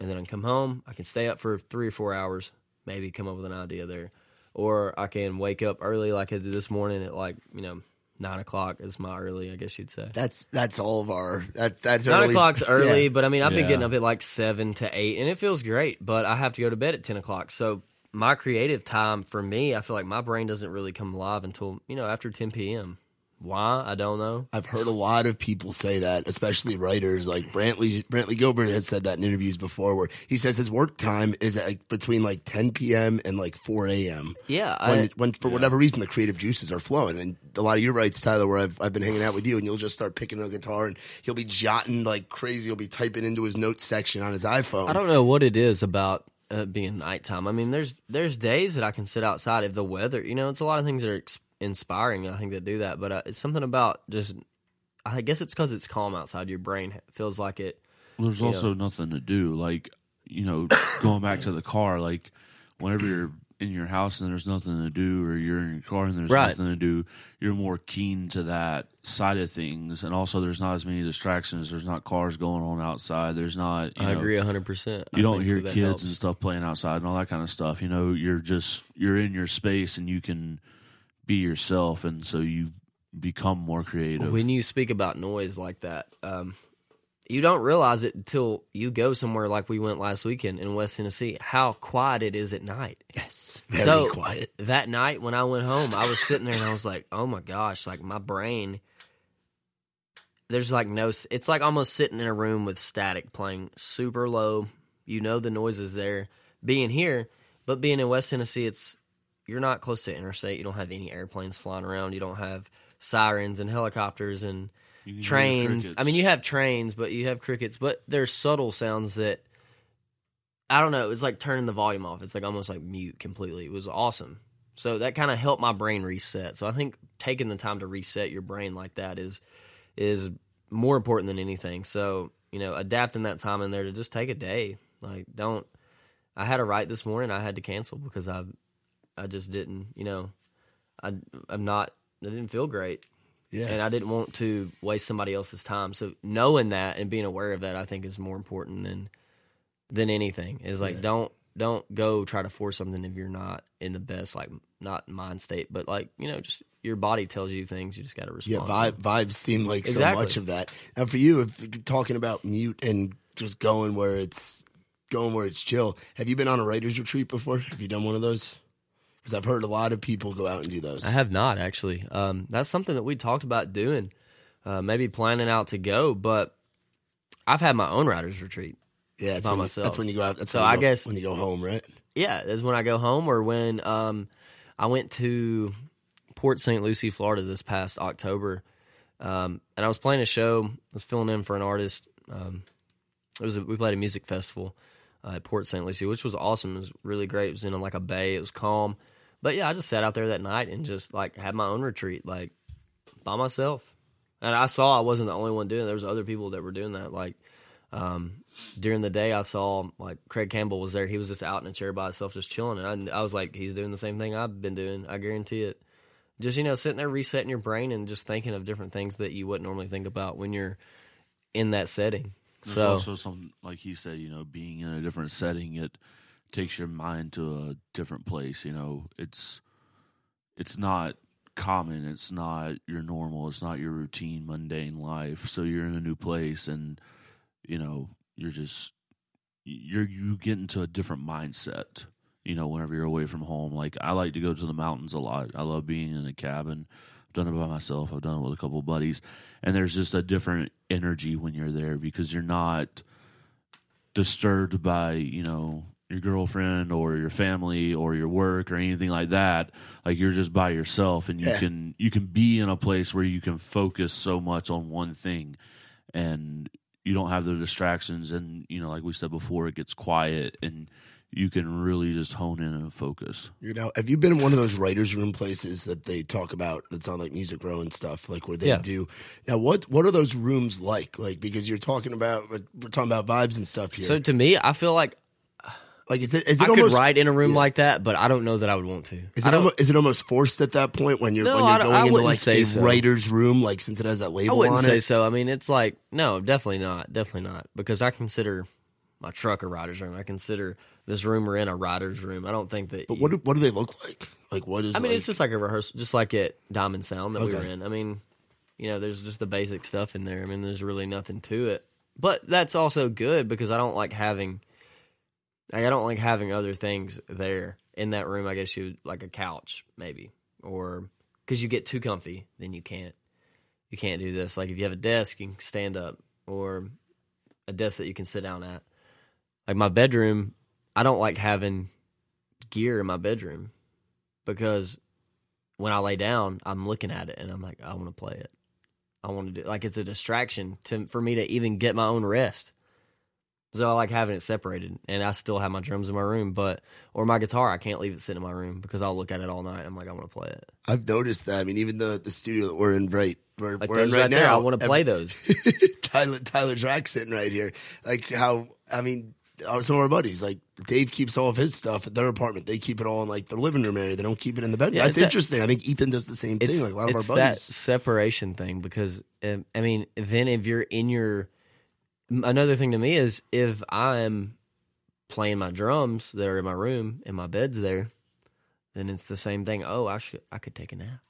and then I come home. I can stay up for three or four hours, maybe come up with an idea there. Or I can wake up early like I did this morning at like, you know, nine o'clock is my early, I guess you'd say. That's that's all of our that's that's Nine early. o'clock's early, Yeah. but I mean, I've been getting up at like seven to eight, and it feels great. But I have to go to bed at ten o'clock, so my creative time for me, I feel like my brain doesn't really come alive until you know after ten p.m. Why I don't know. I've heard a lot of people say that, especially writers. Like Brantley, Brantley Gilbert has said that in interviews before, where he says his work time is between like 10 p.m. and like 4 a.m. Yeah, when, I, when for whatever reason the creative juices are flowing. And a lot of your writes, Tyler, where I've, I've been hanging out with you, and you'll just start picking a guitar, and he'll be jotting like crazy. He'll be typing into his notes section on his iPhone. I don't know what it is about uh, being nighttime. I mean, there's there's days that I can sit outside if the weather. You know, it's a lot of things that are ex- inspiring. I think that do that, but uh, it's something about just. I guess it's because it's calm outside. Your brain feels like it. Well, there's also nothing to do. Like, you know, (coughs) going back to the car, like, whenever you're in your house and there's nothing to do, or you're in your car and there's Right. nothing to do, you're more keen to that side of things. And also, there's not as many distractions. There's not cars going on outside. There's not, you I know, agree hundred percent. You don't hear kids and stuff playing outside and all that kind of stuff. You know, you're just, you're in your space and you can be yourself. And so you become more creative. When you speak about noise like that, um, you don't realize it until you go somewhere like we went last weekend in West Tennessee. How quiet it is at night. Yes, very so quiet. that night when I went home, I was sitting there and I was like, "Oh my gosh!" Like my brain, there's like no. It's like almost sitting in a room with static playing super low. You know the noise is there. Being here, but being in West Tennessee, it's you're not close to interstate. You don't have any airplanes flying around. You don't have sirens and helicopters and You can hear the trains. I mean, you have trains, but you have crickets. But there's subtle sounds that I don't know. It's like turning the volume off. It's like almost like mute completely. It was awesome. So that kind of helped my brain reset. So I think taking the time to reset your brain like that is is more important than anything. So you know, adapting that time in there to just take a day. Like, don't. I had a write this morning. I had to cancel because I I just didn't, you know, I I'm not. I didn't feel great, Yeah. and I didn't want to waste somebody else's time. So knowing that and being aware of that, I think is more important than than anything. Is like Yeah. don't don't go try to force something if you're not in the best like not mind state, but like you know, just your body tells you things. You just got to respond. Yeah, vibe, vibes seem like so much of that. Now, for you, if talking about mute and just going where it's going where it's chill, have you been on a writers retreat before? Have you done one of those? Because I've heard a lot of people go out and do those. I have not actually. Um, that's something that we talked about doing, uh, maybe planning out to go. But I've had my own writers retreat. yeah, that's by when, you- myself. that's when you go out. That's So when I go- guess- when you go home, right? Yeah, is when I go home or when um, I went to Port St. Lucie, Florida this past October. Um, and I was playing a show. I was filling in for an artist. Um, it was a, we played a music festival uh, at Port St. Lucie, which was awesome. It was really great. It was in like a bay. It was calm. But yeah, I just sat out there that night and just like had my own retreat, like by myself. And I saw I wasn't the only one doing it. There was other people that were doing that. Like um, during the day, I saw like Craig Campbell was there. He was just out in a chair by himself, just chilling. And I, I was like, he's doing the same thing I've been doing. I guarantee it. Just you know, sitting there resetting your brain and just thinking of different things that you wouldn't normally think about when you're in that setting. There's So also some, like he said, you know, being in a different setting, it takes your mind to a different place. You know, it's it's not common. It's not your normal. It's not your routine, mundane life. So you're in a new place, and you know, you're just you're you get into a different mindset. You know, whenever you're away from home, like I like to go to the mountains a lot. I love being in a cabin. I've done it by myself. I've done it with a couple buddies, and there's just a different energy when you're there because you're not disturbed by you know your girlfriend or your family or your work or anything like that like you're just by yourself and you Yeah. can you can be in a place where you can focus so much on one thing and you don't have the distractions and you know like we said before it gets quiet and you can really just hone in and focus You know, have you been in one of those writers' room places that they talk about that's on like Music Row and stuff, like where they Yeah. do? Now, what what are those rooms like? Like because you're talking about we're talking about vibes and stuff here. so to me, I feel like like is it, is it I almost could write in a room yeah. like that, but I don't know that I would want to. Is it, almost, is it almost forced at that point when you're No, when you're going into like a so. writer's room, like since it has that label I wouldn't on say it? so. I mean, it's like no, definitely not, definitely not, because I consider my truck a writer's room. I consider this room we're in a writer's room. I don't think that. But you- what do, what do they look like? Like what is? I mean, like, it's just like a rehearsal, just like at Diamond Sound that we were in. I mean, you know, there's just the basic stuff in there. I mean, there's really nothing to it. But that's also good because I don't like having, like, I don't like having other things there in that room. I guess you like a couch maybe, or because you get too comfy, then you can't, you can't do this. Like if you have a desk, you can stand up, or a desk that you can sit down at. Like my bedroom, I don't like having gear in my bedroom because when I lay down, I'm looking at it and I'm like, I want to play it. I want to do like it's a distraction to for me to even get my own rest. So I like having it separated, and I still have my drums in my room, but or my guitar, I can't leave it sitting in my room because I'll look at it all night. I'm like, I want to play it. I've noticed that. I mean, even the the studio that we're in right we're, Like we're in right, right there, now. I want to play those. (laughs) Tyler Tyler Drax sitting right here. Like how I mean, some of our buddies like Dave keeps all of his stuff at their apartment. They keep it all in like the living room area. They don't keep it in the bedroom. Yeah, That's interesting. I think Ethan does the same thing. Like a lot of our it's buddies. that separation thing because um, I mean, then if you're in your another thing to me is if I'm playing my drums that are in my room and my bed's there, then it's the same thing. Oh, I should I could take a nap.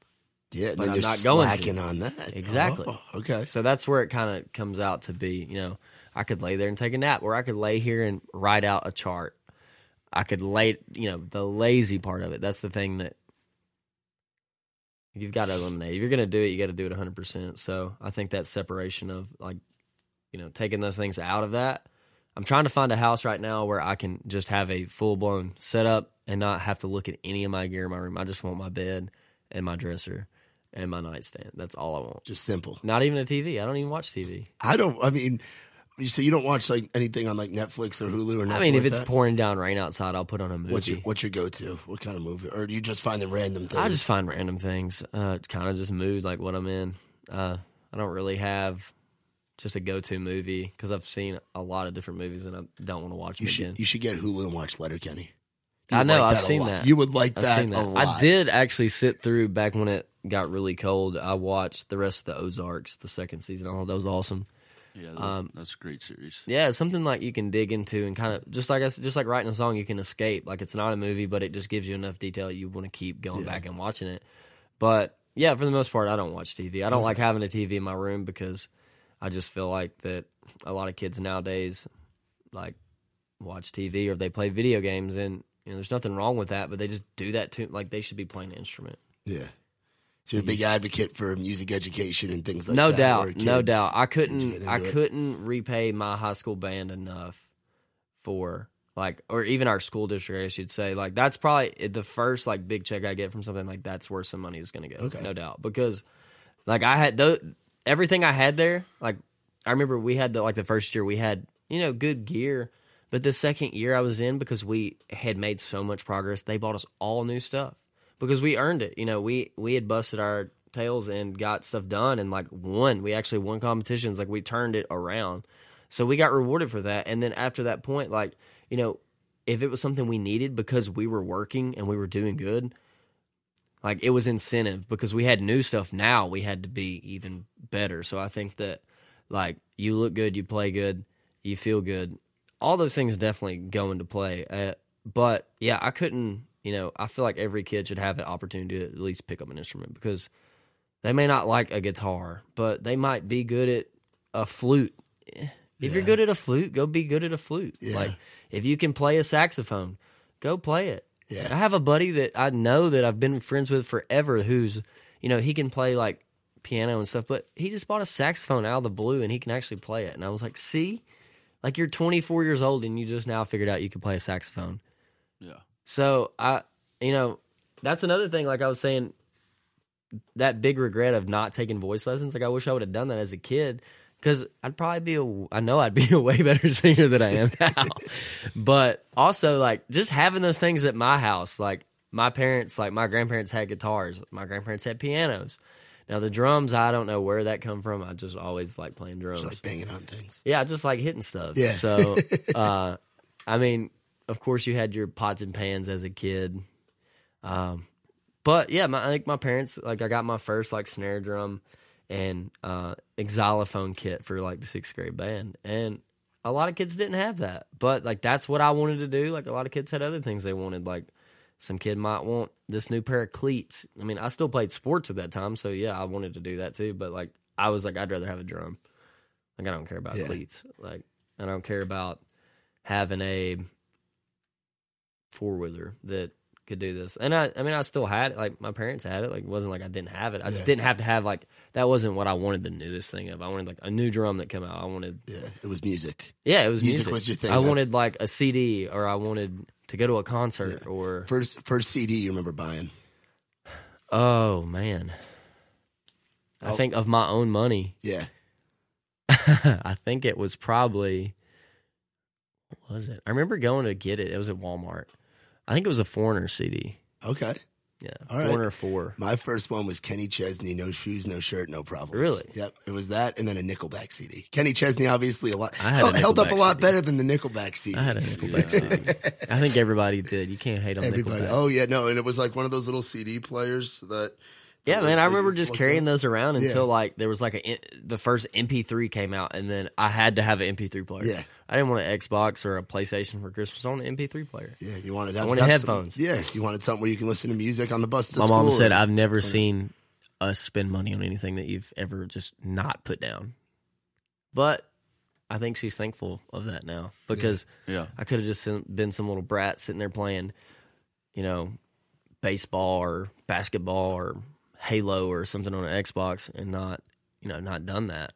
yeah, but I'm you're not going to. slacking on that. Oh, exactly. Oh, okay. So that's where it kind of comes out to be. You know, I could lay there and take a nap, or I could lay here and write out a chart. I could lay, you know, the lazy part of it. That's the thing that you've got to eliminate. If you're going to do it, you got to do it 100%. So I think that separation of like, you know, taking those things out of that. I'm trying to find a house right now where I can just have a full blown setup and not have to look at any of my gear in my room. I just want my bed and my dresser and my nightstand. That's all I want. Just simple. Not even a TV. I don't even watch TV. I don't. I mean, you so you don't watch like anything on like Netflix or Hulu or nothing. I mean, if like it's that? pouring down rain outside, I'll put on a movie. what's your what's your go to? What kind of movie? Or do you just find them random things? I just find random things, uh, kind of just mood like what I'm in. Uh, I don't really have just a go to movie because I've seen a lot of different movies and I don't want to watch them you again. should you should get Hulu and watch Letterkenny. You I know, like I've seen that. You would like I've that, seen a lot. I did actually sit through back when it got really cold. I watched the rest of the Ozarks, the second season. Oh, that was awesome. Yeah, that- Um, that's a great series. Yeah, something like you can dig into and kind of just like us, just like writing a song, you can escape. Like it's not a movie, but it just gives you enough detail you want to keep going Yeah. back and watching it. But yeah, for the most part, I don't watch TV. I don't like having a TV in my room because I just feel like that a lot of kids nowadays like watch TV or they play video games, and you know, there's nothing wrong with that, but they just do that too. Like they should be playing an instrument. Yeah. So you're a big advocate for music education and things like no that. No doubt, no doubt. I couldn't, I couldn't repay my high school band enough for like, or even our school district, I should say. Like, that's probably the first like big check I get from something like that's where some money is going to go. Okay. no doubt, because like I had though everything I had there. Like, I remember we had the like the first year we had you know good gear. But the second year I was in, because we had made so much progress, they bought us all new stuff because we earned it. You know, we we had busted our tails and got stuff done and like won. We actually won competitions. Like we turned it around, so we got rewarded for that. And then after that point, like you know, if it was something we needed because we were working and we were doing good, like it was incentive because we had new stuff. Now we had to be even better. So I think that like you look good, you play good, you feel good. All those things definitely go into play. Uh, but yeah, I couldn't. You know, I feel like every kid should have the opportunity to at least pick up an instrument because they may not like a guitar, but they might be good at a flute. If you're good at a flute, go be good at a flute. Yeah. Like if you can play a saxophone, go play it. Yeah. I have a buddy that I know that I've been friends with forever who's, you know, he can play like piano and stuff, but he just bought a saxophone out of the blue and he can actually play it. And I was like, see, like you're 24 years old and you just now figured out you can play a saxophone. Yeah. So I, you know, that's another thing. Like I was saying, that big regret of not taking voice lessons. Like I wish I would have done that as a kid because I'd probably be a. I know I'd be a way better (laughs) singer than I am now. but also, like just having those things at my house, like my parents, like my grandparents had guitars, my grandparents had pianos. Now the drums, I don't know where that come from. I just always like playing drums. Just like banging on things. Yeah, I just like hitting stuff. Yeah. So, (laughs) uh, I mean, of course, you had your pots and pans as a kid. Um, but yeah, my, I think my parents like I got my first like snare drum and uh, xylophone kit for like the sixth grade band, and a lot of kids didn't have that. But like that's what I wanted to do. Like a lot of kids had other things they wanted. Like some kid might want this new pair of cleats. I mean, I still played sports at that time, so yeah, I wanted to do that too. But like I was like, I'd rather have a drum. Like I don't care about Yeah. cleats. Like I don't care about having a four wheeler that could do this. And I I mean I still had it. Like my parents had it. Like it wasn't like I didn't have it. I just Yeah. didn't have to have like that wasn't what I wanted the newest thing of. I wanted like a new drum that came out. I wanted Yeah, it was music. yeah, it was Music music. was your thing. I That's- wanted like a CD or I wanted to go to a concert or First first CD you remember buying. oh man. I Oh. think of my own money. Yeah. (laughs) I think it was probably what was it? I remember going to get it. It was at Walmart. I think it was a Foreigner CD. Okay. Yeah, All right. Four. My first one was Kenny Chesney, no shoes, no shirt, no problems. Really? Yep. It was that, and then a Nickelback CD. Kenny Chesney, obviously, a lot I had a held, held up a Nickelback lot CD. better than the Nickelback CD. I had a Nickelback CD. I think everybody did. You can't hate on (laughs) Everybody. Nickelback. Oh yeah, no, and it was like one of those little CD players that. Yeah, man. I remember just carrying in. those around Yeah. until like there was like a the first MP3 came out, and then I had to have an MP3 player. Yeah. I didn't want an Xbox or a PlayStation for Christmas. I wanted an MP3 player. Yeah, you wanted to have, wanted headphones. Some, yeah, you wanted something where you can listen to music on the bus to My mom said, or- "I've never seen us spend money on anything that you've ever just not put down." But I think she's thankful of that now because Yeah. I could have just been some little brat sitting there playing, you know, baseball or basketball or Halo or something on an Xbox and not, you know, not done that.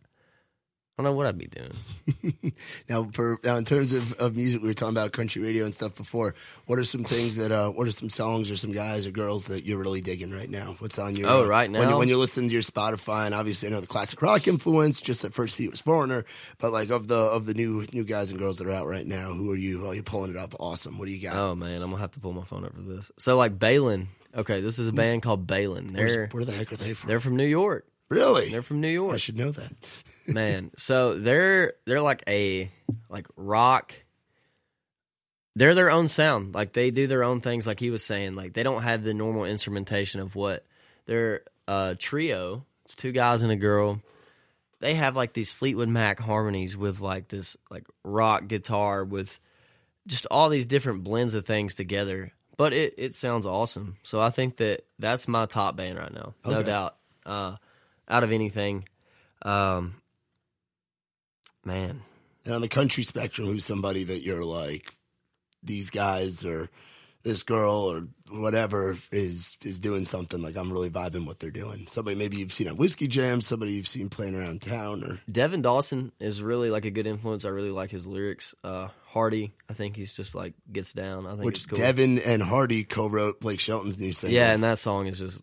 I don't know what I'd be doing. (laughs) Now, for now, in terms of, of music, we were talking about country radio and stuff before. What are some things that? Uh, what are some songs or some guys or girls that you're really digging right now? What's on your? Oh, uh, right when, you, now? when you're listening to your Spotify, and obviously I know the classic rock influence. Just at first, he was Foreigner, but like of the of the new new guys and girls that are out right now, who are you? Oh, you're pulling it up. Awesome. What do you got? Oh man, I'm gonna have to pull my phone up for this. So like Bailen. Okay, this is a band called Bailen. They're where the heck are they from? they're from New York. really? They're from New York. I should know that. (laughs) man. So they're they're like a like rock they're their own sound. Like they do their own things. Like he was saying, like they don't have the normal instrumentation of what they're a trio. It's two guys and a girl. They have like these Fleetwood Mac harmonies with like this like rock guitar with just all these different blends of things together. But it, it sounds awesome. So I think that that's my top band right now, no Okay. doubt. Uh, out of anything, um, man, And on the country spectrum, who's somebody that you're like, these guys or this girl or whatever is is doing something like I'm really vibing what they're doing. Somebody maybe you've seen on Whiskey Jam, somebody you've seen playing around town, or Devin Dawson is really like a good influence. I really like his lyrics. Uh, Hardy, I think he's just like gets down. I think which cool. Devin and Hardy co-wrote Blake Shelton's new single. yeah, and that song is just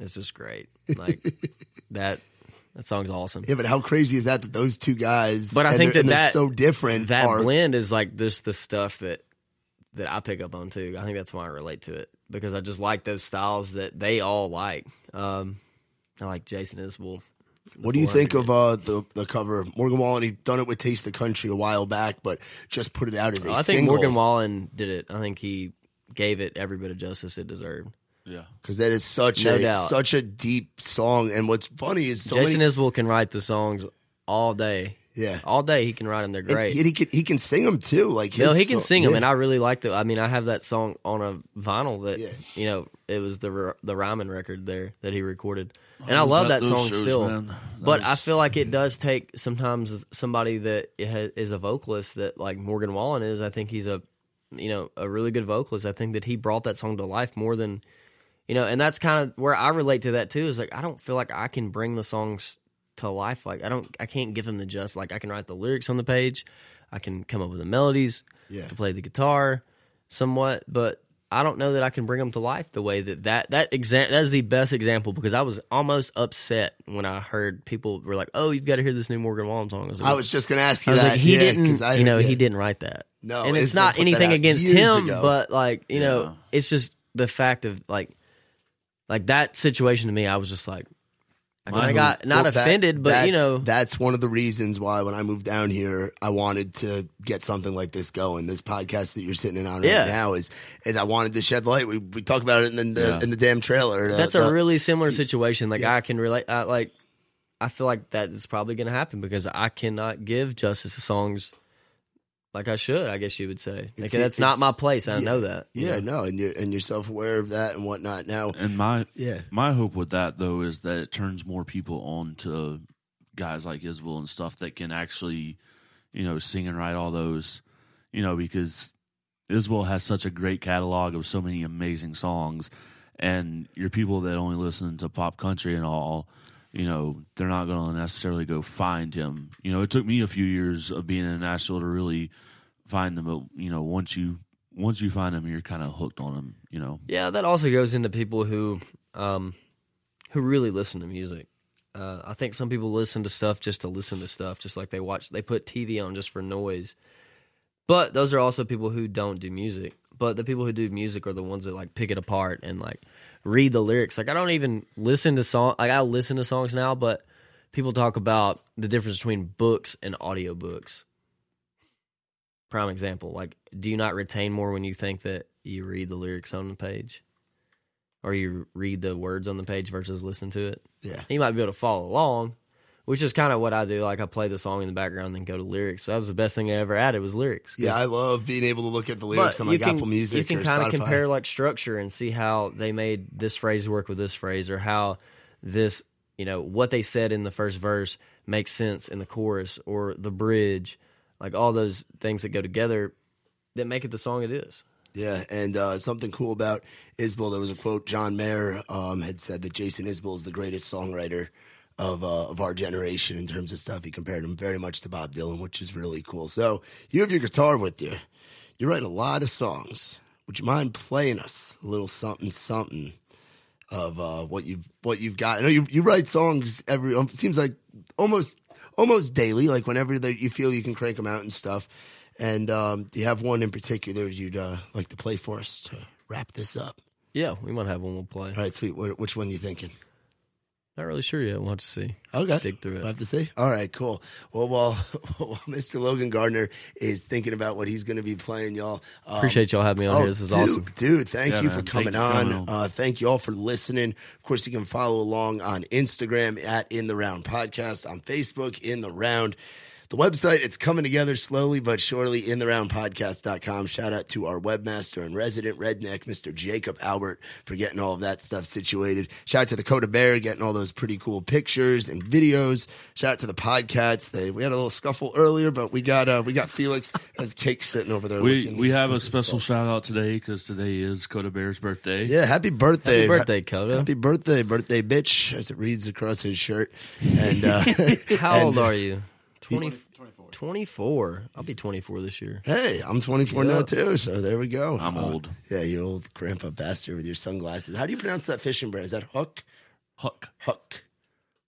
it's just great. Like (laughs) that that song's awesome. yeah, but how crazy is that that those two guys? But I and think they're- that that- so different. That are, blend is like this the stuff that that I pick up on too. I think that's why I relate to it because I just like those styles that they all like. Um, I like Jason Isbell. What do you think of uh, the the cover? Morgan Wallen, he done it with Taste the Country a while back, but just put it out as a Oh, I think single. Morgan Wallen did it. I think he gave it every bit of justice it deserved. Yeah. because that is such No a doubt. such a deep song. And what's funny is so Jason many, Isbell can write the songs all day. Yeah, All day he can write them. They're And great. he can he can sing them too. Like his no, he can song- sing them, yeah. and I really like the. I mean, I have that song on a vinyl that Yeah. you know it was the R- the Ryman record there that he recorded, and I was love that song shows, still. man. That But I feel like it does take sometimes somebody that is a vocalist that like Morgan Wallen is. I think he's a you know a really good vocalist. I think that he brought that song to life more than you know, and that's kind of where I relate to that too. Is like I don't feel like I can bring the songs to life. Like I don't, I can't give them the just. Like I can write the lyrics on the page, I can come up with the melodies, Yeah. to play the guitar, somewhat, but I don't know that I can bring them to life the way that that that exam that is the best example because I was almost upset when I heard people were like, "Oh, you've got to hear this new Morgan Wallen song." I was like, I was just gonna ask you I was that. like, he yeah, didn't, I, you know, yeah. he didn't write that. No, and it's Isbell not anything against him, ago. but like you Yeah. know, it's just the fact of like, like that situation to me. I was just like, I My kinda got not Well, that- offended, but you know, that's one of the reasons why when I moved down here, I wanted to get something like this going. This podcast that you're sitting in on right Yeah. now is is I wanted to shed light. We we talk about it in the Yeah. in the damn trailer. That's the- a really similar situation. Like I can relate. I, like I feel like that is probably going to happen because I cannot give justice to songs like I should. I guess you would say. Like, It's- that's not my place. I yeah. know that. you yeah, know? no, and you and you're self aware of that and whatnot. Now, And my yeah, my hope with that though is that it turns more people on to guys like Isbell and stuff that can actually, you know, sing and write all those, you know, because Isbell has such a great catalog of so many amazing songs, and your people that only listen to pop country and all, you know, they're not going to necessarily go find him. You know, it took me a few years of being in Nashville to really find him, but you know, once you once you find him, you're kind of hooked on him. You know, Yeah, that also goes into people who, um, who really listen to music. Uh, I think some people listen to stuff just to listen to stuff, just like they watch, they put TV on just for noise. But those are also people who don't do music. But the people who do music are the ones that like pick it apart and like read the lyrics. Like I don't even listen to song. Like I listen to songs now, but people talk about the difference between books and audiobooks. Prime example. Like, do you not retain more when you think that you read the lyrics on the page? Or you read the words on the page versus listen to it? yeah. You might be able to follow along, which is kind of what I do. Like I play the song in the background then go to lyrics. So that was the best thing I ever added was lyrics. Yeah, I love being able to look at the lyrics on like Apple Music You can kind of compare like structure and see how they made this phrase work with this phrase, or how this, you know, what they said in the first verse makes sense in the chorus or the bridge, like all those things that go together that make it the song it is. Yeah, and uh, something cool about Isbell. There was a quote John Mayer um, had said that Jason Isbell is the greatest songwriter of uh, of our generation in terms of stuff. He compared him very much to Bob Dylan, which is really cool. So you have your guitar with you. You write a lot of songs. Would you mind playing us a little something something of uh, what you've what you've got? I know you you write songs every. Um, seems like almost almost daily. Like whenever that you feel you can crank them out and stuff. And um, do you have one in particular you'd uh, like to play for us to wrap this up? Yeah, we might have one we'll play. All right, sweet. Which one are you thinking? Not really sure yet. We'll have to see. Okay. Dig through it. We'll have to see. All right, cool. Well, while, (laughs) while Mr. Logan Garner is thinking about what he's going to be playing, y'all. Um, Appreciate y'all having me on oh, here. This is dude, awesome. Dude, thank Yeah, you man. for coming you for on. coming on. Uh, thank you all for listening. Of course, you can follow along on Instagram at In the Round Podcast, on Facebook, In the Round. The website, it's coming together slowly but surely, in the roundpodcast.com. Shout out to our webmaster and resident redneck, Mr. Jacob Albert, for getting all of that stuff situated. Shout out to the Coda Bear, getting all those pretty cool pictures and videos. Shout out to the podcats. They, we had a little scuffle earlier, but we got, uh, we got Felix as cake sitting over there. We we have a special special. shout out today because today is Coda Bear's birthday. Yeah, happy birthday. Happy birthday, Coda. Happy birthday, birthday bitch, as it reads across his shirt. And uh (laughs) How old are you? 20, 24. I'll be 24 this year. hey, I'm 24 now Yeah. too, so there we go. I'm Uh, old. Yeah, you old grandpa bastard with your sunglasses. How do you pronounce that fishing brand? Is that Hook? Hook. Hook.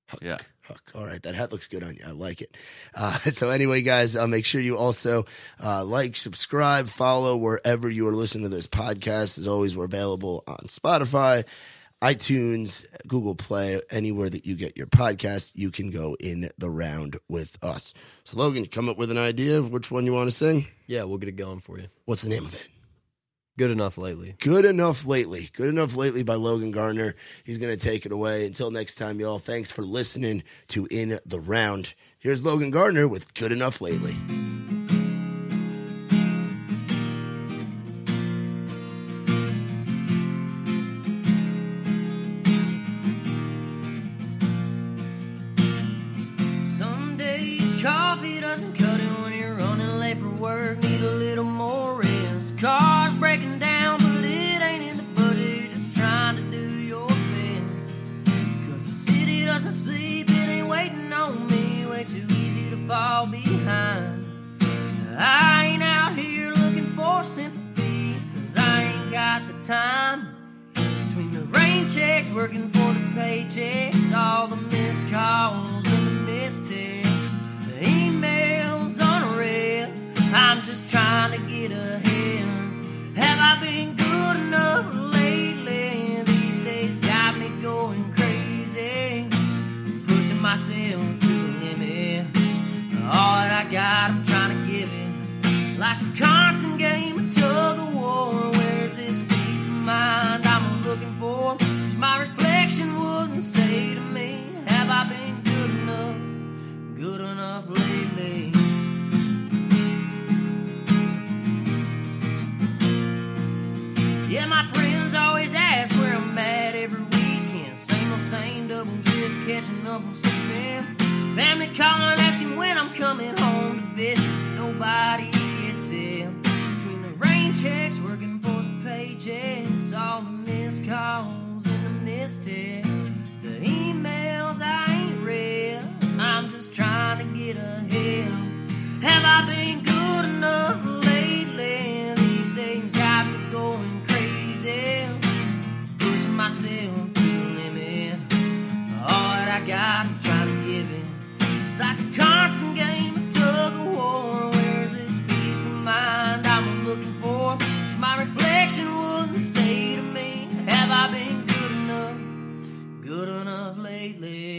Huck. Yeah. Huck. All right, that hat looks good on you. I like it. Uh, (laughs) so anyway, guys, uh, make sure you also uh, like, subscribe, follow wherever you are listening to this podcast. As always, we're available on Spotify, iTunes, Google Play, anywhere that you get your podcast. You can go in the round with us. So Logan, come up with an idea of which one you want to sing. Yeah, we'll get it going for you. What's the name of it? Good enough lately. Good enough lately. Good enough lately by Logan Garner. He's going to take it away. Until next time, y'all. Thanks for listening to In the Round. Here's Logan Garner with Good Enough Lately. Car's breaking down, but it ain't in the budget. Just trying to do your best. Cause the city doesn't sleep, it ain't waiting on me. Way too easy to fall behind. I ain't out here looking for sympathy. Cause I ain't got the time. Between the rain checks, working for the paychecks, all the missed calls and the missed texts, the emails unread. I'm just trying to get ahead. I been good enough lately? These days got me going crazy, pushing myself to the limit. All that I got, I'm trying to give it. Like a constant game of tug of war. Where's this peace of mind I'm looking for? 'Cause my reflection wouldn't say to me, Have I been good enough? Good enough lately? my friends always ask where I'm at every weekend. Same old same double trip, catching up on sleeping. Family calling, asking when I'm coming home to visit. Nobody gets it. Between the rain checks, working for the paychecks, all the missed calls and the missed texts, the emails I ain't read. I'm just trying to get ahead. Have I been good enough lately? These days got me going myself, pushing myself to the limit. All that I got, I'm trying to give it. It's like a constant game of tug of war. Where's this peace of mind I'm looking for? Cause my reflection wouldn't say to me, Have I been good enough? Good enough lately.